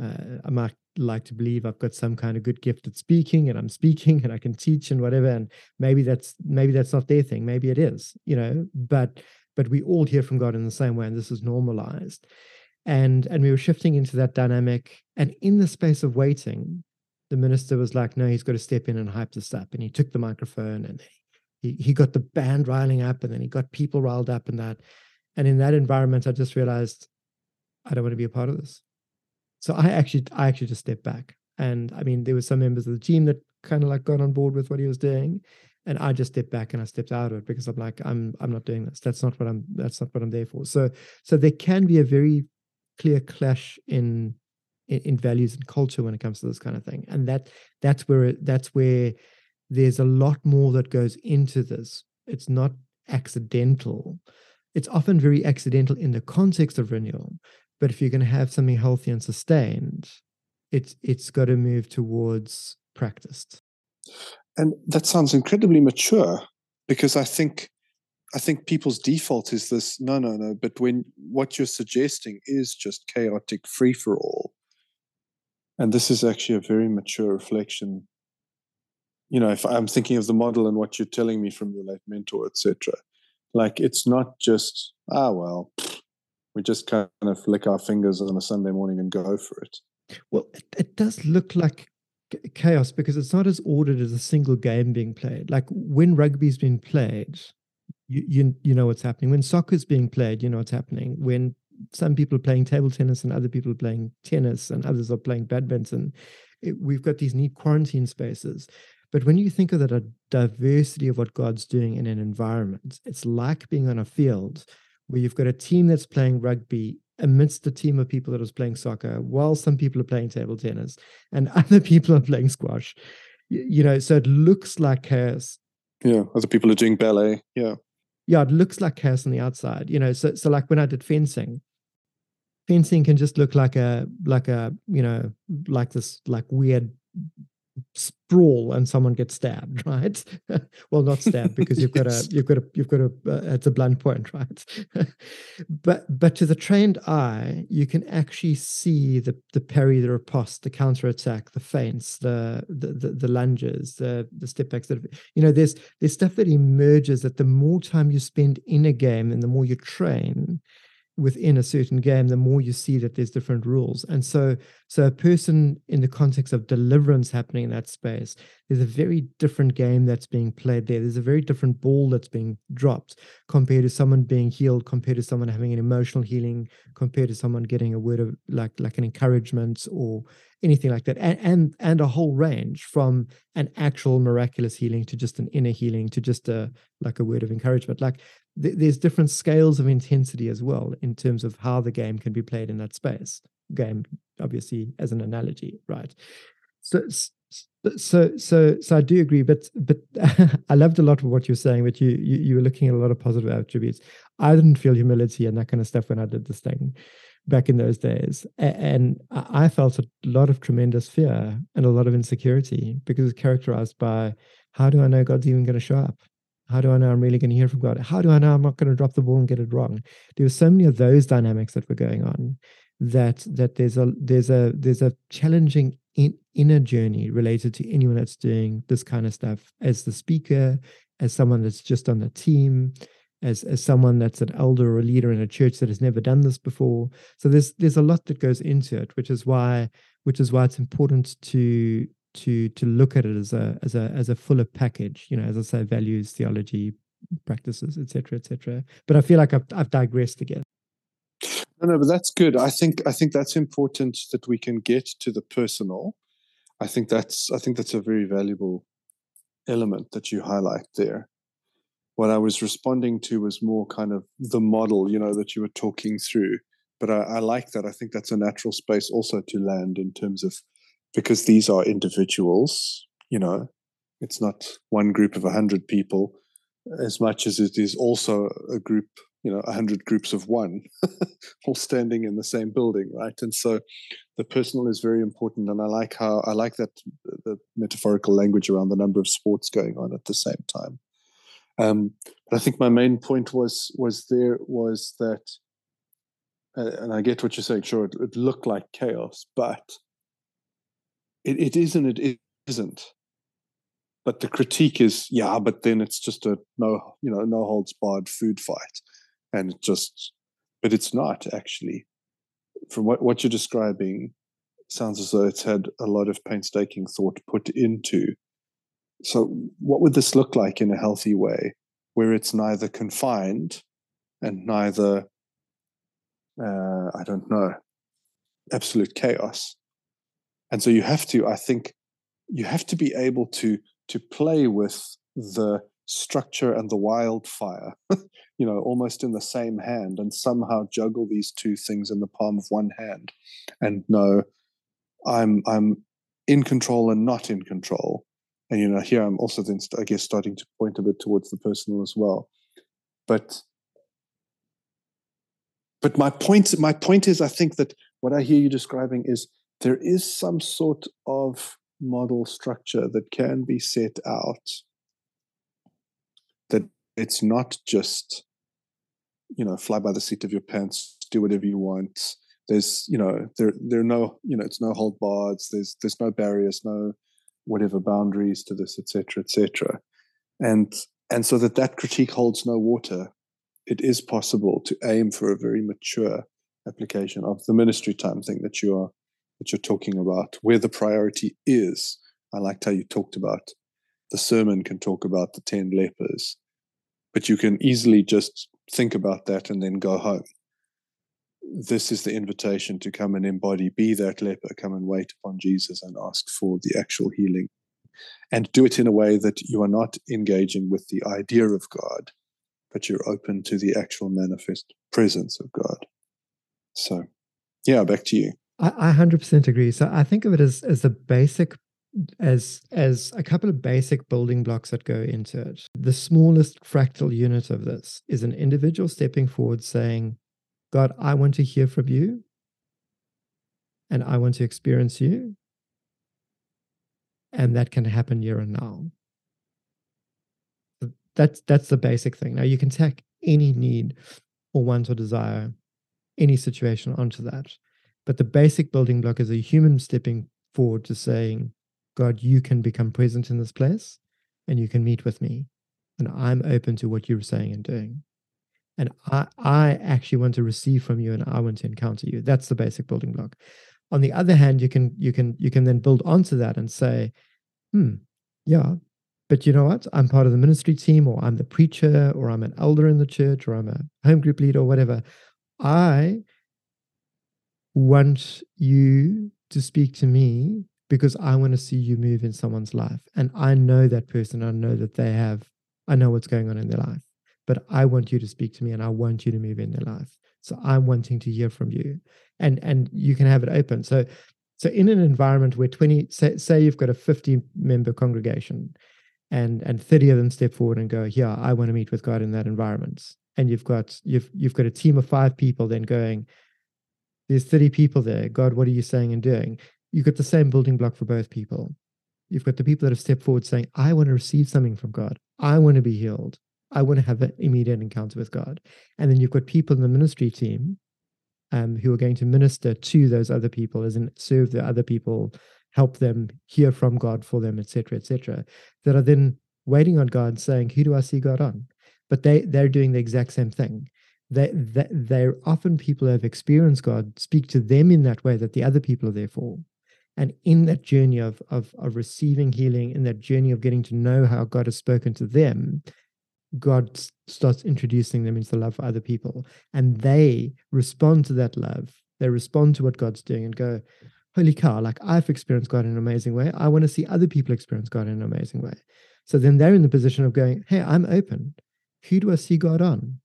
uh, I might like to believe I've got some kind of good gift at speaking and I'm speaking [LAUGHS] and I can teach and whatever. And maybe that's maybe that's not their thing. Maybe it is, you know, but but we all hear from God in the same way, and this is normalized. And and we were shifting into that dynamic. And in the space of waiting, the minister was like, no, he's got to step in and hype this up. And he took the microphone and he, he got the band riling up and then he got people riled up and that. And in that environment, I just realized I don't want to be a part of this. So I actually, I actually just stepped back. And I mean, there were some members of the team that kind of like got on board with what he was doing. And I just stepped back and I stepped out of it because I'm like, I'm I'm not doing this. That's not what I'm that's not what I'm there for. So so there can be a very clear clash in in, in values and culture when it comes to this kind of thing. And that that's where that's where there's a lot more that goes into this. It's not accidental. It's often very accidental in the context of renewal but if you're going to have something healthy and sustained it's it's got to move towards practiced. And that sounds incredibly mature because i think i think people's default is this no no no but when what you're suggesting is just chaotic free for all and this is actually a very mature reflection. You know, if I'm thinking of the model and what you're telling me from your late mentor, etc., like it's not just ah well, we just kind of lick our fingers on a Sunday morning and go for it. Well, it, it does look like chaos because it's not as ordered as a single game being played. Like when rugby's been played, you you you know what's happening. When soccer's being played, you know what's happening. When some people playing table tennis and other people playing tennis and others are playing badminton. It, we've got these neat quarantine spaces. But when you think of that diversity of what God's doing in an environment, it's like being on a field where you've got a team that's playing rugby amidst a team of people that is playing soccer, while some people are playing table tennis and [LAUGHS] other people are playing squash. You know, so it looks like chaos. Yeah, other people are doing ballet. Yeah yeah, it looks like chaos on the outside, you know. So, so like when I did fencing, fencing can just look like a like a you know like this like weird sprawl and someone gets stabbed [LAUGHS] right? Well not stabbed because you've got a [LAUGHS] you've got a you've got a uh, it's a blunt point [LAUGHS] right? But but to the trained eye you can actually see the the parry the riposte the counter attack the feints the the the, the lunges the the step backs that you know there's there's stuff that emerges that the more time you spend in a game and the more you train within a certain game, the more you see that there's different rules. And so, so a person in the context of deliverance happening in that space, there's a very different game that's being played there. There's a very different ball that's being dropped compared to someone being healed, compared to someone having an emotional healing, compared to someone getting a word of like like an encouragement or anything like that. And and, and a whole range from an actual miraculous healing to just an inner healing to just a like a word of encouragement. Like th- there's different scales of intensity as well in terms of how the game can be played in that space. Game, obviously, as an analogy, right? So, so, so, so I do agree, but but [LAUGHS] I loved a lot of what you're saying. But you, you you were looking at a lot of positive attributes. I didn't feel humility and that kind of stuff when I did this thing back in those days, and I felt a lot of tremendous fear and a lot of insecurity because it's characterized by how do I know God's even going to show up? How do I know I'm really going to hear from God? How do I know I'm not going to drop the ball and get it wrong? There were so many of those dynamics that were going on that that there's a there's a there's a challenging in, inner journey related to anyone that's doing this kind of stuff as the speaker, as someone that's just on the team, as as someone that's an elder or a leader in a church that has never done this before. So there's there's a lot that goes into it, which is why which is why it's important to to to look at it as a as a as a fuller package you know as i say values theology practices etc etc but i feel like I've, I've digressed again no no but that's good i think i think that's important that we can get to the personal I think that's I think that's a very valuable element that you highlight there. What I was responding to was more kind of the model, you know, that you were talking through. But I, I like that. I think that's a natural space also to land in terms of because these are individuals, you know, it's not one group of a hundred people as much as it is also a group you know, 100 groups of one, [LAUGHS] all standing in the same building, right? And so the personal is very important. And I like how, I like that the metaphorical language around the number of sports going on at the same time. Um, but I think my main point was, was there was that, uh, and I get what you're saying, sure, it, it looked like chaos, but it, it isn't, it isn't. But the critique is yeah but then it's just a no you know no holds barred food fight. And it just but it's not actually. From what, what you're describing sounds as though it's had a lot of painstaking thought put into so what would this look like in a healthy way where it's neither confined and neither uh, i don't know absolute chaos and so you have to i think you have to be able to to play with the structure and the wildfire, [LAUGHS] you know, almost in the same hand, and somehow juggle these two things in the palm of one hand, and know I'm I'm in control and not in control. And you know, here I'm also then I guess starting to point a bit towards the personal as well. But but my point my point is I think that what I hear you describing is there is some sort of model structure that can be set out That it's not just you know fly by the seat of your pants do whatever you want there's you know there there are no you know it's no hold bars there's there's no barriers no whatever boundaries to this etc etc and and so that that critique holds no water. It is possible to aim for a very mature application of the ministry time thing that you are that you're talking about where the priority is. I liked how you talked about the sermon can talk about the 10 lepers but you can easily just think about that and then go home. This is the invitation to come and embody, be that leper, come and wait upon Jesus and ask for the actual healing. And do it in a way that you are not engaging with the idea of God, but you're open to the actual manifest presence of God. So, yeah, back to you. I, I 100% agree. So I think of it as, as a basic as as a couple of basic building blocks that go into it. The smallest fractal unit of this is an individual stepping forward saying, God, I want to hear from you and I want to experience you. And that can happen here and now. That's that's the basic thing. Now you can tack any need or want or desire, any situation onto that. But the basic building block is a human stepping forward to saying, God, you can become present in this place and you can meet with me. And I'm open to what you're saying and doing. And I, I actually want to receive from you and I want to encounter you. That's the basic building block. On the other hand, you can you can you can then build onto that and say, hmm, yeah, but you know what? I'm part of the ministry team, or I'm the preacher, or I'm an elder in the church, or I'm a home group leader, or whatever. I want you to speak to me because I want to see you move in someone's life. And I know that person. I know that they have, I know what's going on in their life. But I want you to speak to me and I want you to move in their life. So I'm wanting to hear from you. And and you can have it open. So so in an environment where 20, say, say you've got a 50 member congregation and and 30 of them step forward and go, yeah, I want to meet with God in that environment. And you've got you've you've got a team of five people then going, there's 30 people there. God, what are you saying and doing? you've got the same building block for both people. You've got the people that have stepped forward saying, I want to receive something from God. I want to be healed. I want to have an immediate encounter with God. And then you've got people in the ministry team um, who are going to minister to those other people, as in serve the other people, help them hear from God for them, etc., etc., that are then waiting on God, saying, "Who do I see God on?" But they they're doing the exact same thing. They, they they're often people who have experienced God speak to them in that way that the other people are there for. And in that journey of, of, of receiving healing, in that journey of getting to know how God has spoken to them, God starts introducing them into the love for other people. And they respond to that love. They respond to what God's doing and go, holy cow, like I've experienced God in an amazing way. I want to see other people experience God in an amazing way. So then they're in the position of going, hey, I'm open. Who do I see God on?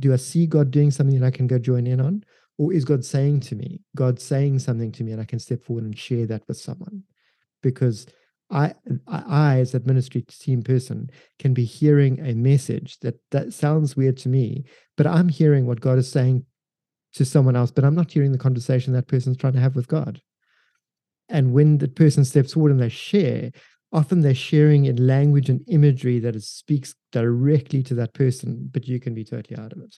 Do I see God doing something that I can go join in on? Or is God saying to me, God saying something to me, and I can step forward and share that with someone? Because I, I, as a ministry team person, can be hearing a message that that sounds weird to me, but I'm hearing what God is saying to someone else, but I'm not hearing the conversation that person's trying to have with God. And when the person steps forward and they share, often they're sharing in language and imagery that speaks directly to that person, but you can be totally out of it.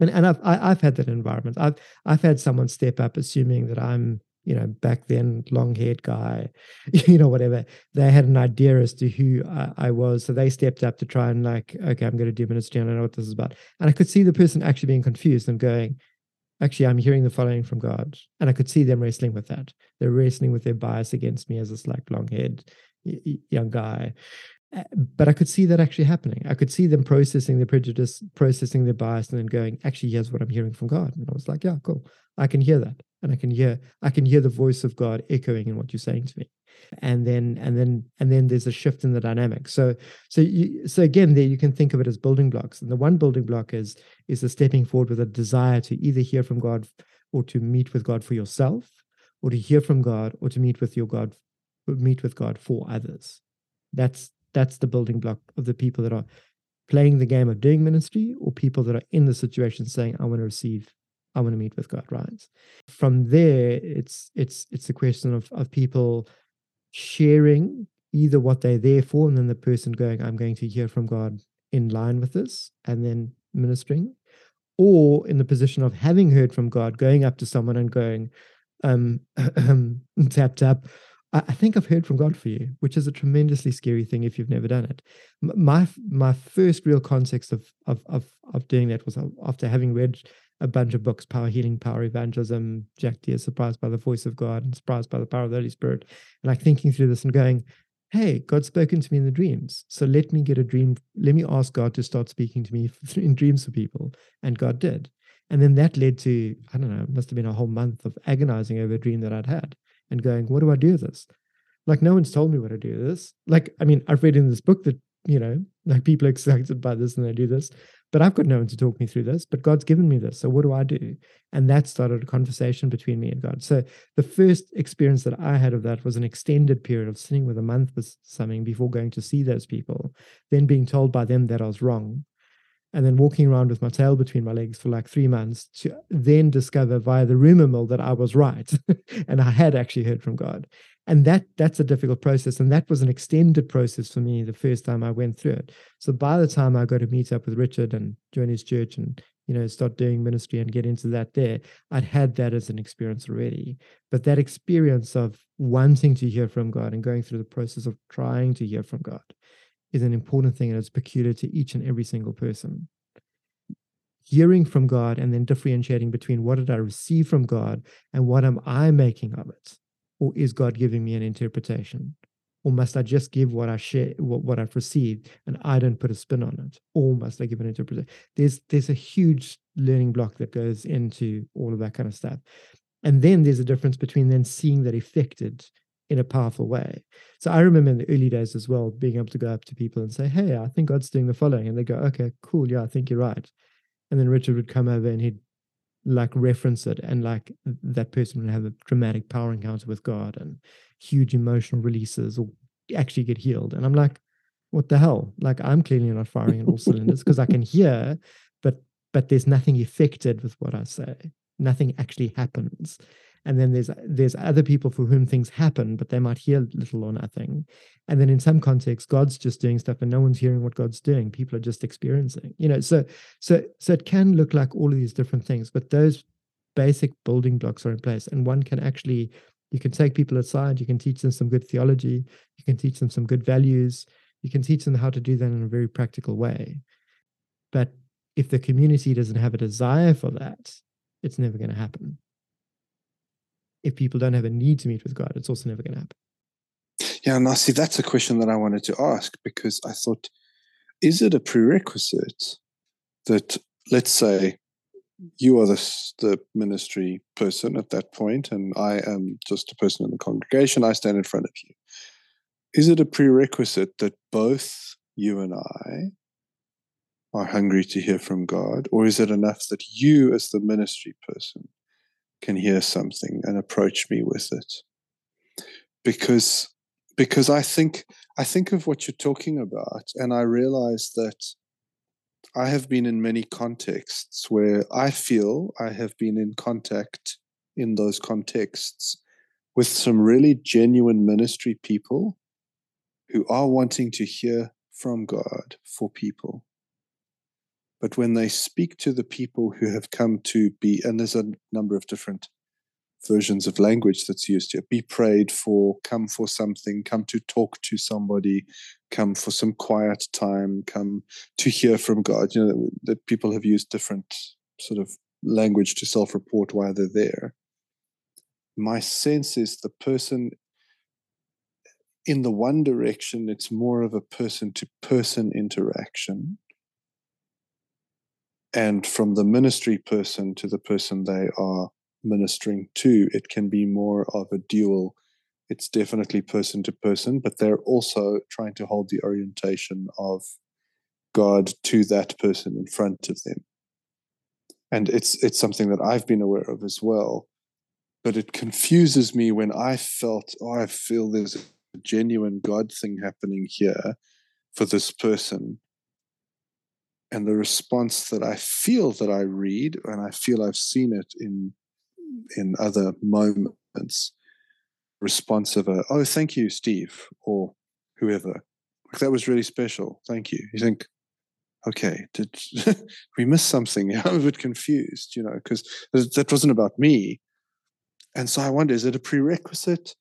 And and I've I, have i have had that environment. I've I've had someone step up assuming that I'm you know, back then, long haired guy, [LAUGHS] you know, whatever. They had an idea as to who I, I, was. So they stepped up to try and, like, okay, I'm going to do ministry. and I know what this is about. And I could see the person actually being confused and going, actually, I'm hearing the following from God. And I could see them wrestling with that. They're wrestling with their bias against me as this, like, long haired young guy. But I could see that actually happening. I could see them processing their prejudice, processing their bias, and then going, actually, here's what I'm hearing from God. And I was like, yeah, cool. I can hear that. And I can hear, I can hear the voice of God echoing in what you're saying to me. And then, and then, and then there's a shift in the dynamic. So, so you, so again, there you can think of it as building blocks. And the one building block is, is the stepping forward with a desire to either hear from God or to meet with God for yourself, or to hear from God or to meet with your God, meet with God for others. That's that's the building block of the people that are playing the game of doing ministry or people that are in the situation saying, I want to receive, I want to meet with God, right? From there, it's it's it's a question of of people sharing either what they're there for, and then the person going, I'm going to hear from God in line with this, and then ministering, or in the position of having heard from God, going up to someone and going, um, [CLEARS THROAT] tap tap, I, think I've heard from God for you, which is a tremendously scary thing if you've never done it. My my first real context of of of, of doing that was uh, after having read a bunch of books, Power Healing, Power Evangelism, Jack Deere, Surprised by the Voice of God, and Surprised by the Power of the Holy Spirit, and like thinking through this and going, hey, God's spoken to me in the dreams. So let me get a dream. Let me ask God to start speaking to me [LAUGHS] in dreams for people. And God did. And then that led to, I don't know, it must have been a whole month of agonizing over a dream that I'd had and going, what do I do with this? Like, no one's told me what to do with this. Like, I mean, I've read in this book that, you know, like people are excited by this and they do this, but I've got no one to talk me through this. But God's given me this. So what do I do? And that started a conversation between me and God. So the first experience that I had of that was an extended period of sitting with a month with something before going to see those people, then being told by them that I was wrong and then walking around with my tail between my legs for like three months to then discover via the rumor mill that I was right [LAUGHS] and I had actually heard from God. And that that's a difficult process. And that was an extended process for me the first time I went through it. So by the time I got to meet up with Richard and join his church and you know start doing ministry and get into that there, I'd had that as an experience already. But that experience of wanting to hear from God and going through the process of trying to hear from God is an important thing and it's peculiar to each and every single person. Hearing from God and then differentiating between what did I receive from God and what am I making of it? Or is God giving me an interpretation? Or must I just give what I share, what, what I've received, and I don't put a spin on it? Or must I give an interpretation? There's there's a huge learning block that goes into all of that kind of stuff. And then there's a difference between then seeing that affected in a powerful way. So I remember in the early days as well, being able to go up to people and say, Hey, I think God's doing the following. And they go, Okay, cool. Yeah, I think you're right. And then Richard would come over and he'd like reference it and like that person would have a dramatic power encounter with God and huge emotional releases or actually get healed. And I'm like, what the hell? Like I'm clearly not firing in all cylinders because I can [LAUGHS] hear, but but there's nothing affected with what I say. Nothing actually happens and then there's there's other people for whom things happen but they might hear little or nothing. And then in some contexts god's just doing stuff and no one's hearing what god's doing. People are just experiencing you know so so so it can look like all of these different things but those basic building blocks are in place. And one can actually you can take people aside you can teach them some good theology you can teach them some good values you can teach them how to do that in a very practical way. But if the community doesn't have a desire for that it's never going to happen if people don't have a need to meet with God, it's also never going to happen. Yeah, and I see that's a question that I wanted to ask because I thought, is it a prerequisite that, let's say, you are the, the ministry person at that point, and I am just a person in the congregation. I stand in front of you. Is it a prerequisite that both you and I are hungry to hear from God, or is it enough that you, as the ministry person, can hear something and approach me with it? Because because I think I think of what you're talking about, and I realize that I have been in many contexts where I feel I have been in contact in those contexts with some really genuine ministry people who are wanting to hear from God for people. But when they speak to the people who have come to be, and there's a number of different versions of language that's used here be prayed for, come for something, come to talk to somebody, come for some quiet time, come to hear from God. You know, that, people have used different sort of language to self report while they're there. My sense is the person in the one direction, it's more of a person to person interaction. And from the ministry person to the person they are ministering to, it can be more of a dual. It's definitely person to person, but they're also trying to hold the orientation of God to that person in front of them. And it's it's something that I've been aware of as well. But it confuses me when I felt, oh, I feel there's a genuine God thing happening here for this person and the response that I feel that I read, and I feel I've seen it in in other moments response of a oh thank you steve or whoever. Like that was really special. Thank you. You think okay did [LAUGHS] we miss something? [LAUGHS] I'm a bit confused you know because that wasn't about me. And so i wonder is it a prerequisite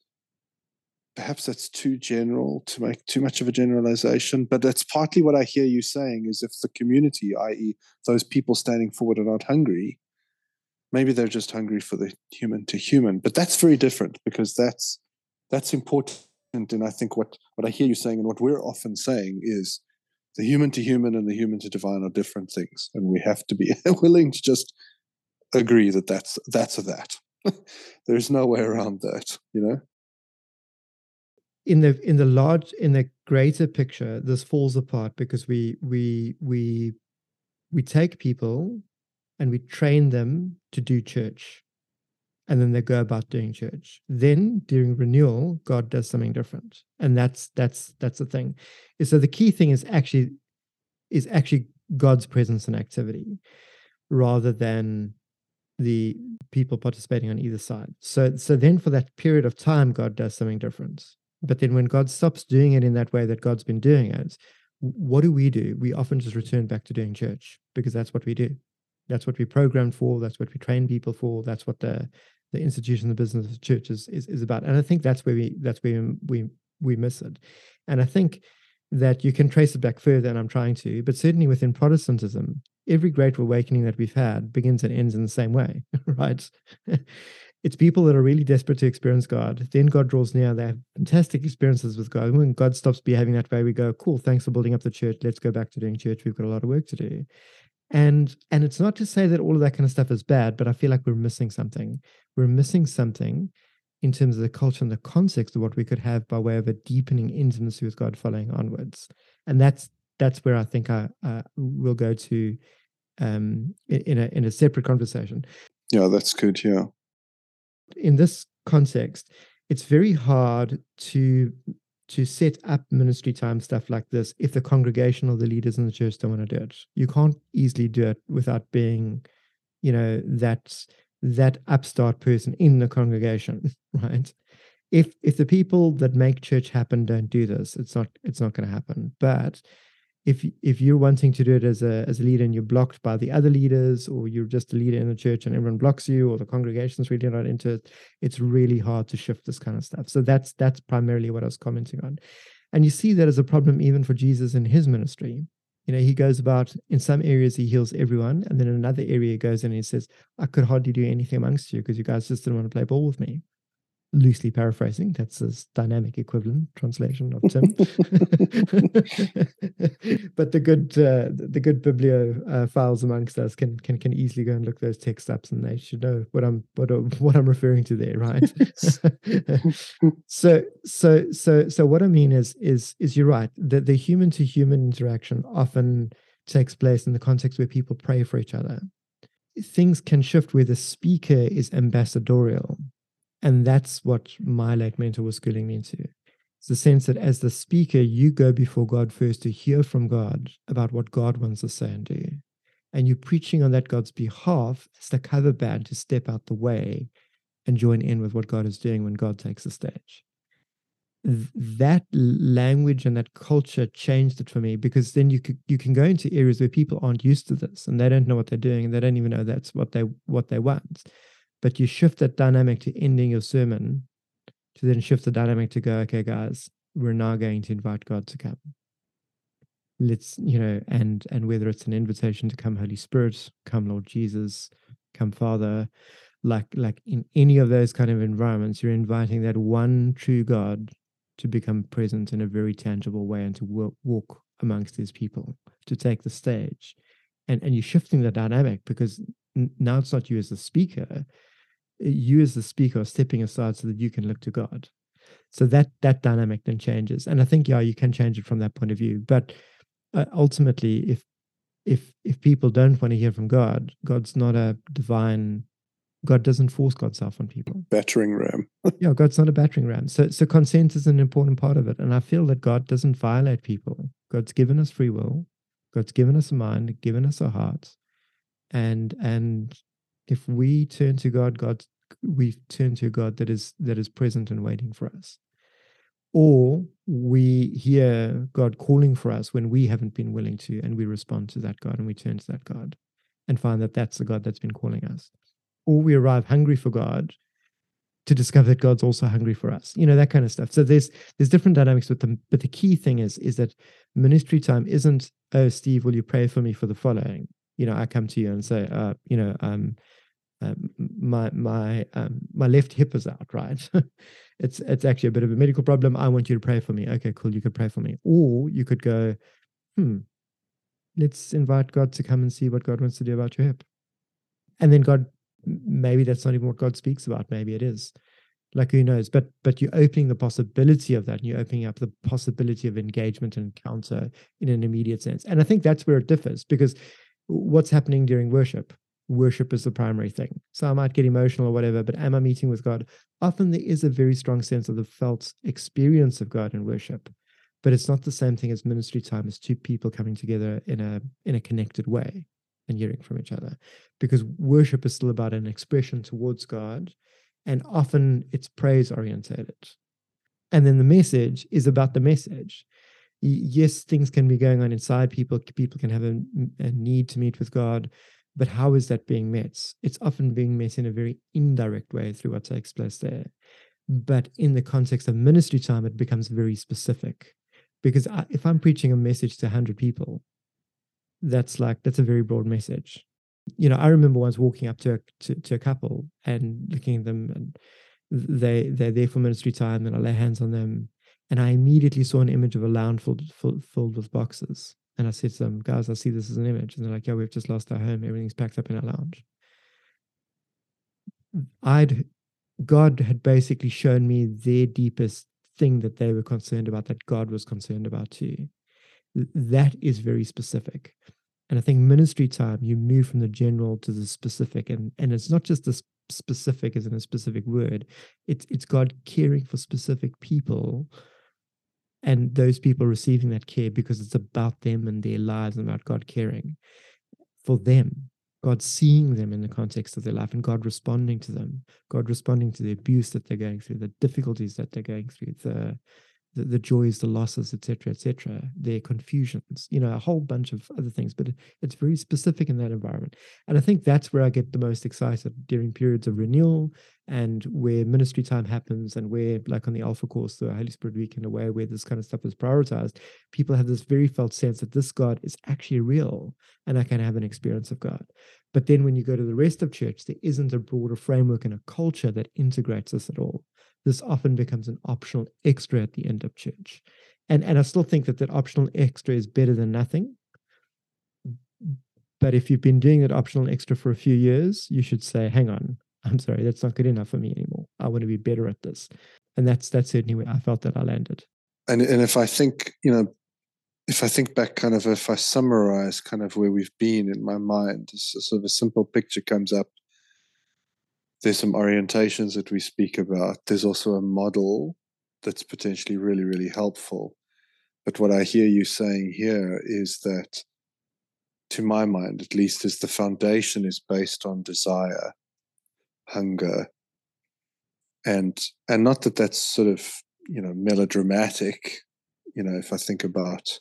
perhaps that's too general to make too much of a generalization but that's partly what i hear you saying is if the community i.e those people standing forward are not hungry maybe they're just hungry for the human to human but that's very different because that's that's important and i think what what i hear you saying and what we're often saying is the human to human and the human to divine are different things and we have to be [LAUGHS] willing to just agree that that's that's a that [LAUGHS] there's no way around that you know in the in the large in the greater picture this falls apart because we we we we take people and we train them to do church. And then they go about doing church. Then during renewal, God does something different. And that's that's that's the thing. So the key thing is actually is actually God's presence and activity rather than the people participating on either side. So so then for that period of time, God does something different. But then when God stops doing it in that way that God's been doing it, what do we do? We often just return back to doing church because that's what we do. That's what we programmed for. That's what we train people for. That's what the the institution, the business, the church is, is, is about. And I think that's where we that's where we we miss it. And I think that you can trace it back further, and I'm trying to, but certainly within Protestantism, every great awakening that we've had begins and ends in the same way, [LAUGHS] right? It's people that are really desperate to experience God. Then God draws near. They have fantastic experiences with God. When God stops behaving that way, we go, cool, thanks for building up the church. Let's go back to doing church. We've got a lot of work to do and and it's not to say that all of that kind of stuff is bad but i feel like we're missing something we're missing something in terms of the culture and the context of what we could have by way of a deepening intimacy with god following onwards and that's that's where i think i uh, will go to um in a in a separate conversation yeah that's good yeah in this context it's very hard to to set up ministry time stuff like this if the congregation or the leaders in the church don't want to do it. You can't easily do it without being, you know, that that upstart person in the congregation, [LAUGHS] right? If if the people that make church happen don't do this, it's not it's not going to happen. But if if you're wanting to do it as a as a leader and you're blocked by the other leaders or you're just a leader in the church and everyone blocks you or the congregation's really not into it it's really hard to shift this kind of stuff. So that's that's primarily what i was commenting on. And you see that as a problem even for jesus in his ministry. You know he goes about in some areas he heals everyone and then in another area he goes in and he says i could hardly do anything amongst you because you guys just didn't want to play ball with me loosely paraphrasing. That's his dynamic equivalent translation of Tim. [LAUGHS] but the good uh, the good biblio uh, files amongst us can can can easily go and look those text ups, and they should know what I'm what what I'm referring to there, right? [LAUGHS] [LAUGHS] so so so so what I mean is is is you're right that the human to human interaction often takes place in the context where people pray for each other. Things can shift where the speaker is ambassadorial and that's what my late mentor was schooling me into. It's the sense that as the speaker, you go before God first to hear from God about what God wants to say and do. And you're preaching on that God's behalf as the cover band to step out the way and join in with what God is doing when God takes the stage. That language and that culture changed it for me because then you could, you can go into areas where people aren't used to this and they don't know what they're doing and they don't even know that's what they what they want but you shift that dynamic to ending your sermon to then shift the dynamic to go, okay, guys, we're now going to invite God to come. Let's, you know, and and whether it's an invitation to come, Holy Spirit, come, Lord Jesus, come, Father, like like in any of those kind of environments, you're inviting that one true God to become present in a very tangible way and to walk, walk amongst these people, to take the stage. And and you're shifting the dynamic because now it's not you as the speaker, you as the speaker are stepping aside so that you can look to God. So that that dynamic then changes, and I think yeah, you can change it from that point of view. But uh, ultimately, if if if people don't want to hear from God, God's not a divine. God doesn't force God's self on people. Battering ram. [LAUGHS] yeah, God's not a battering ram. So so consent is an important part of it, and I feel that God doesn't violate people. God's given us free will. God's given us a mind, given us a heart, and and if we turn to God, God we turn to God that is that is present and waiting for us. Or we hear God calling for us when we haven't been willing to, and we respond to that God and we turn to that God and find that that's the God that's been calling us. Or we arrive hungry for God to discover that God's also hungry for us. You know that kind of stuff. So there's there's different dynamics with them, but the key thing is is that ministry time isn't oh Steve, will you pray for me for the following? You know, I come to you and say, uh, you know, um, um, my my um, my left hip is out, right? [LAUGHS] it's it's actually a bit of a medical problem. I want you to pray for me. Okay, cool. You could pray for me, or you could go, hmm, let's invite God to come and see what God wants to do about your hip, and then God, maybe that's not even what God speaks about. Maybe it is. Like who knows? But but you're opening the possibility of that, and you're opening up the possibility of engagement and encounter in an immediate sense. And I think that's where it differs because what's happening during worship worship is the primary thing. So I might get emotional or whatever, but am I meeting with God? Often there is a very strong sense of the felt experience of God in worship, but it's not the same thing as ministry time as two people coming together in a in a connected way and hearing from each other. Because worship is still about an expression towards God, and often it's praise orientated. And then the message is about the message yes, things can be going on inside people. People can have a, a, need to meet with God. But how is that being met? It's often being met in a very indirect way through what takes place there. But in the context of ministry time, it becomes very specific. Because I, if I'm preaching a message to 100 people, that's like, that's a very broad message. You know, I remember once walking up to a, to, to a couple and looking at them, and they, they're there for ministry time, and I lay hands on them. And I immediately saw an image of a lounge filled, filled, filled with boxes and I said to them, guys, I see this as an image. And they're like, yeah, we've just lost our home. Everything's packed up in our lounge. I'd, God had basically shown me their deepest thing that they were concerned about, that God was concerned about too. That is very specific. And I think ministry time, you move from the general to the specific. And, and it's not just the specific as in a specific word, it's, it's God caring for specific people and those people receiving that care because it's about them and their lives and about God caring for them. God seeing them in the context of their life and God responding to them, God responding to the abuse that they're going through, the difficulties that they're going through, the the, the joys, the losses, etc., etc., their confusions, you know, a whole bunch of other things. But it's very specific in that environment, and I think that's where I get the most excited during periods of renewal and where ministry time happens, and where, like on the Alpha course, the Holy Spirit Week, in a way where this kind of stuff is prioritized. People have this very felt sense that this God is actually real, and I can have an experience of God. But then when you go to the rest of church, there isn't a broader framework and a culture that integrates this at all this often becomes an optional extra at the end of church. And, and I still think that that optional extra is better than nothing. But if you've been doing that optional extra for a few years, you should say, hang on, I'm sorry, that's not good enough for me anymore. I want to be better at this. And that's that's certainly where I felt that I landed. And and if I think, you know, if I think back kind of if I summarize kind of where we've been in my mind, sort of a simple picture comes up. There's some orientations that we speak about. There's also a model that's potentially really, really helpful. But what I hear you saying here is that to my mind at least, is the foundation is based on desire, hunger, and and not that that's sort of you know melodramatic. You know, if I think about,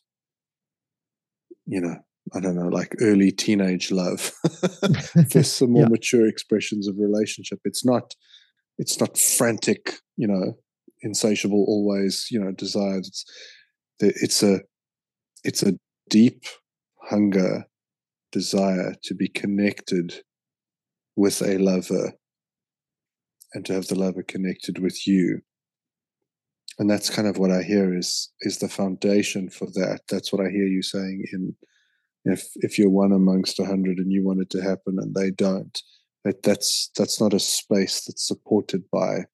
you know, I don't know, like early teenage love. [LAUGHS] There's some more yeah. mature expressions of relationship. It's not, it's not frantic, you know, insatiable, always, you know, desires. It's, it's a, it's a deep hunger desire to be connected with a lover and to have the lover connected with you and that's kind of what i hear is is the foundation for that that's what i hear you saying in if if you're one amongst a hundred and you want it to happen and they don't that that's that's not a space that's supported by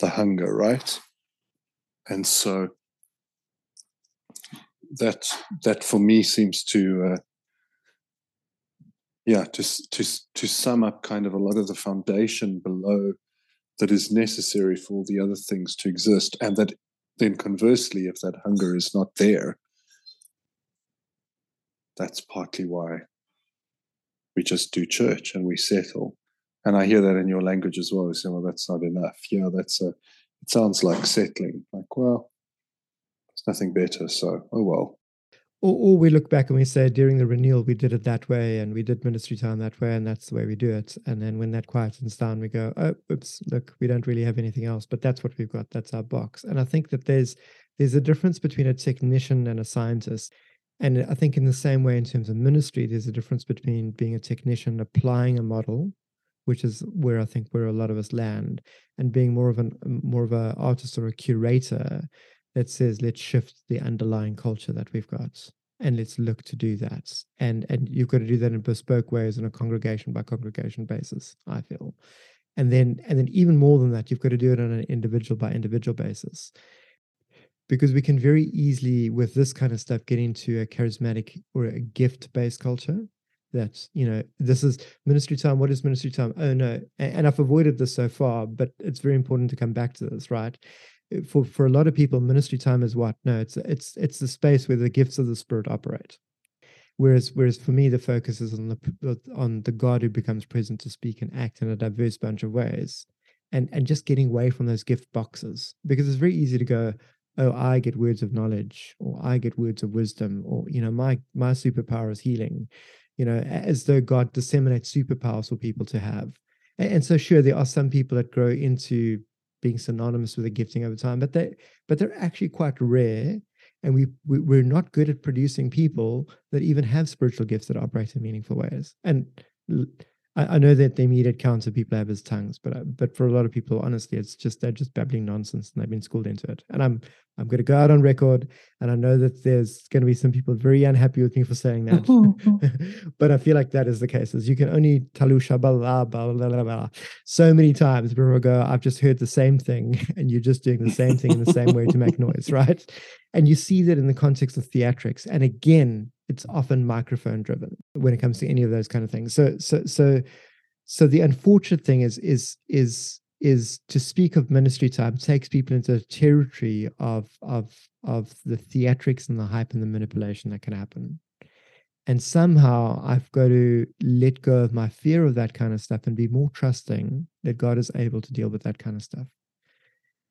the hunger right? And so that that for me seems to uh, yeah, to to to sum up kind of a lot of the foundation below that is necessary for all the other things to exist, and that then conversely, if that hunger is not there, that's partly why we just do church and we settle. And I hear that in your language as well. You say, well, that's not enough. Yeah, that's a, it sounds like settling. Like, well, there's nothing better. So, oh well or, or we look back and we say during the renewal we did it that way and we did ministry time that way and that's the way we do it and then when that quietens down we go oh oops look we don't really have anything else but that's what we've got that's our box and i think that there's there's a difference between a technician and a scientist and i think in the same way in terms of ministry there's a difference between being a technician applying a model which is where i think where a lot of us land and being more of an um, more of an artist or a curator that says let's shift the underlying culture that we've got and let's look to do that. And and you've got to do that in bespoke ways on a congregation by congregation basis i feel. And then and then even more than that you've got to do it on an individual by individual basis because we can very easily with this kind of stuff get into a charismatic or a gift based culture that you know this is ministry time what is ministry time? Oh no and i've avoided this so far but it's very important to come back to this right? Uh, for for a lot of people ministry time is what? No it's it's it's the space where the gifts of the spirit operate. Whereas whereas for me the focus is on the on the god who becomes present to speak and act in a diverse bunch of ways and and just getting away from those gift boxes because it's very easy to go oh i get words of knowledge or i get words of wisdom or you know my my superpower is healing you know as though god disseminates superpowers for people to have and, and so sure there are some people that grow into being synonymous with a gifting over time, but they but they're actually quite rare. And we, we we're not good at producing people that even have spiritual gifts that operate in meaningful ways. And I, I know that the immediate counts of people have his tongues, but uh, but for a lot of people, honestly, it's just they're just babbling nonsense and they've been schooled into it. And I'm I'm going to go out on record, and I know that there's going to be some people very unhappy with me for saying that, [LAUGHS] [LAUGHS] but I feel like that is the case. As you can only talusha blah, blah, blah, blah, so many times. People go, I've just heard the same thing, [LAUGHS] and you're just doing the same thing in the same way to make noise, right? And you see that in the context of theatrics. And again, it's often microphone driven when it comes to any of those kind of things. So so so so the unfortunate thing is is is is to speak of ministry time takes people into the territory of of of the theatrics and the hype and the manipulation that can happen. And somehow I've got to let go of my fear of that kind of stuff and be more trusting that God is able to deal with that kind of stuff.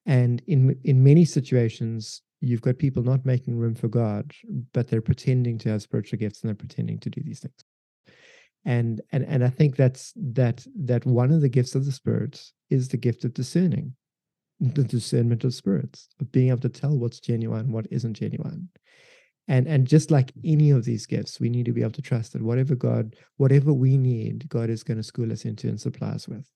And in in many situations, you've got people not making room for God, but they're pretending to have spiritual gifts and they're pretending to do these things. And and and I think that's that that one of the gifts of the spirit is the gift of discerning, the discernment of spirits, of being able to tell what's genuine, what isn't genuine. And and just like any of these gifts, we need to be able to trust that whatever God, whatever we need, God is going to school us into and supply us with.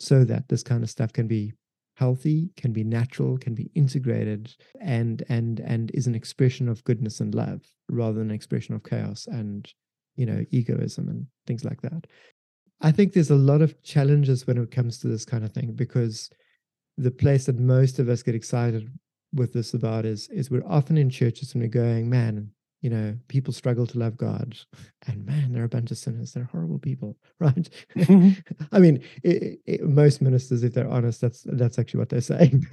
So that this kind of stuff can be healthy, can be natural, can be integrated, and and and is an expression of goodness and love rather than an expression of chaos and you know egoism and things like that. I think there's a lot of challenges when it comes to this kind of thing because the place that most of us get excited with this about is is we're often in churches and we're going, man, you know, people struggle to love God, and man, they're a bunch of sinners. They're horrible people, [LAUGHS] right? Mm-hmm. I mean, it, it, most ministers, if they're honest, that's that's actually what they're saying, [LAUGHS]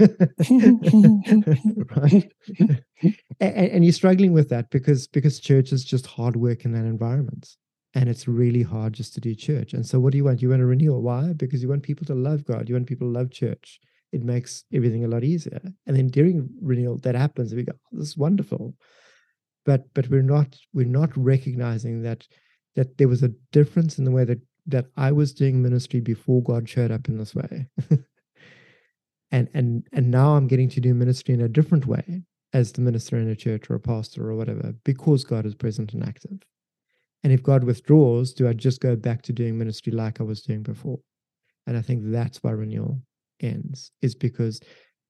right? and, and you're struggling with that because because church is just hard work in that environment, and it's really hard just to do church. And so, what do you want? You want a renewal? Why? Because you want people to love God. You want people to love church. It makes everything a lot easier. And then during renewal, that happens. We go, oh, "This is wonderful." But but we're not we're not recognizing that that there was a difference in the way that that I was doing ministry before God showed up in this way. [LAUGHS] and and and now I'm getting to do ministry in a different way as the minister in a church or a pastor or whatever because God is present and active. And if God withdraws, do I just go back to doing ministry like I was doing before? And I think that's why renewal ends, is because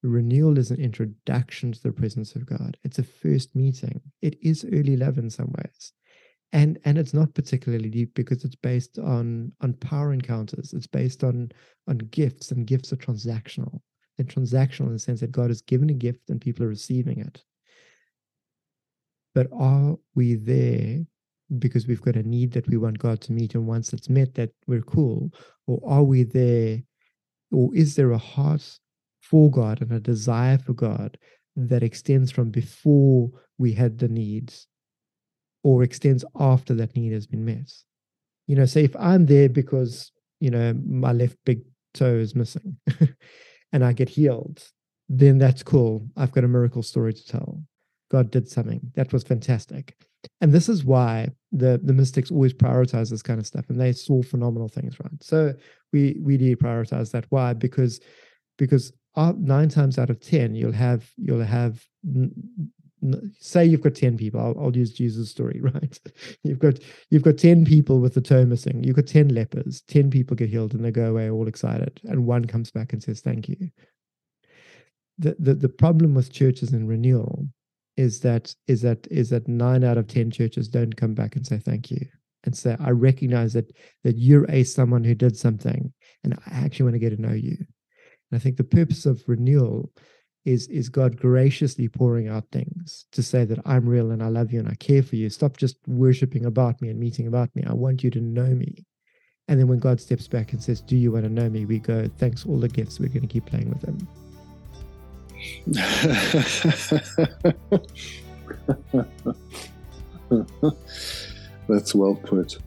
renewal is an introduction to the presence of God. It's a first meeting. It is early love in some ways. And and it's not particularly deep because it's based on on power encounters. It's based on on gifts, and gifts are transactional. They're transactional in the sense that God has given a gift and people are receiving it. But are we there because we've got a need that we want God to meet, and once it's met, that we're cool? Or are we there, or is there a heart for God and a desire for God that extends from before we had the needs or extends after that need has been met. You know, say if I'm there because, you know, my left big toe is missing [LAUGHS] and I get healed, then that's cool. I've got a miracle story to tell. God did something. That was fantastic. And this is why the, the mystics always prioritize this kind of stuff and they saw phenomenal things, right? So we we do prioritize that. Why? Because because Uh, nine times out of ten you'll have you'll have say you've got 10 people I'll, I'll, use jesus story [LAUGHS] right? You've got you've got 10 people with the toe missing you've got 10 lepers 10 people get healed and they go away all excited and one comes back and says thank you. The the, the problem with churches in renewal is that is that is that nine out of 10 churches don't come back and say thank you and say i recognize that that you're a someone who did something and i actually want to get to know you and I think the purpose of renewal is is God graciously pouring out things to say that I'm real and I love you and I care for you. Stop just worshiping about me and meeting about me. I want you to know me. And then when God steps back and says, Do you want to know me? We go, Thanks, all the gifts. We're going to keep playing with them. [LAUGHS] That's well put.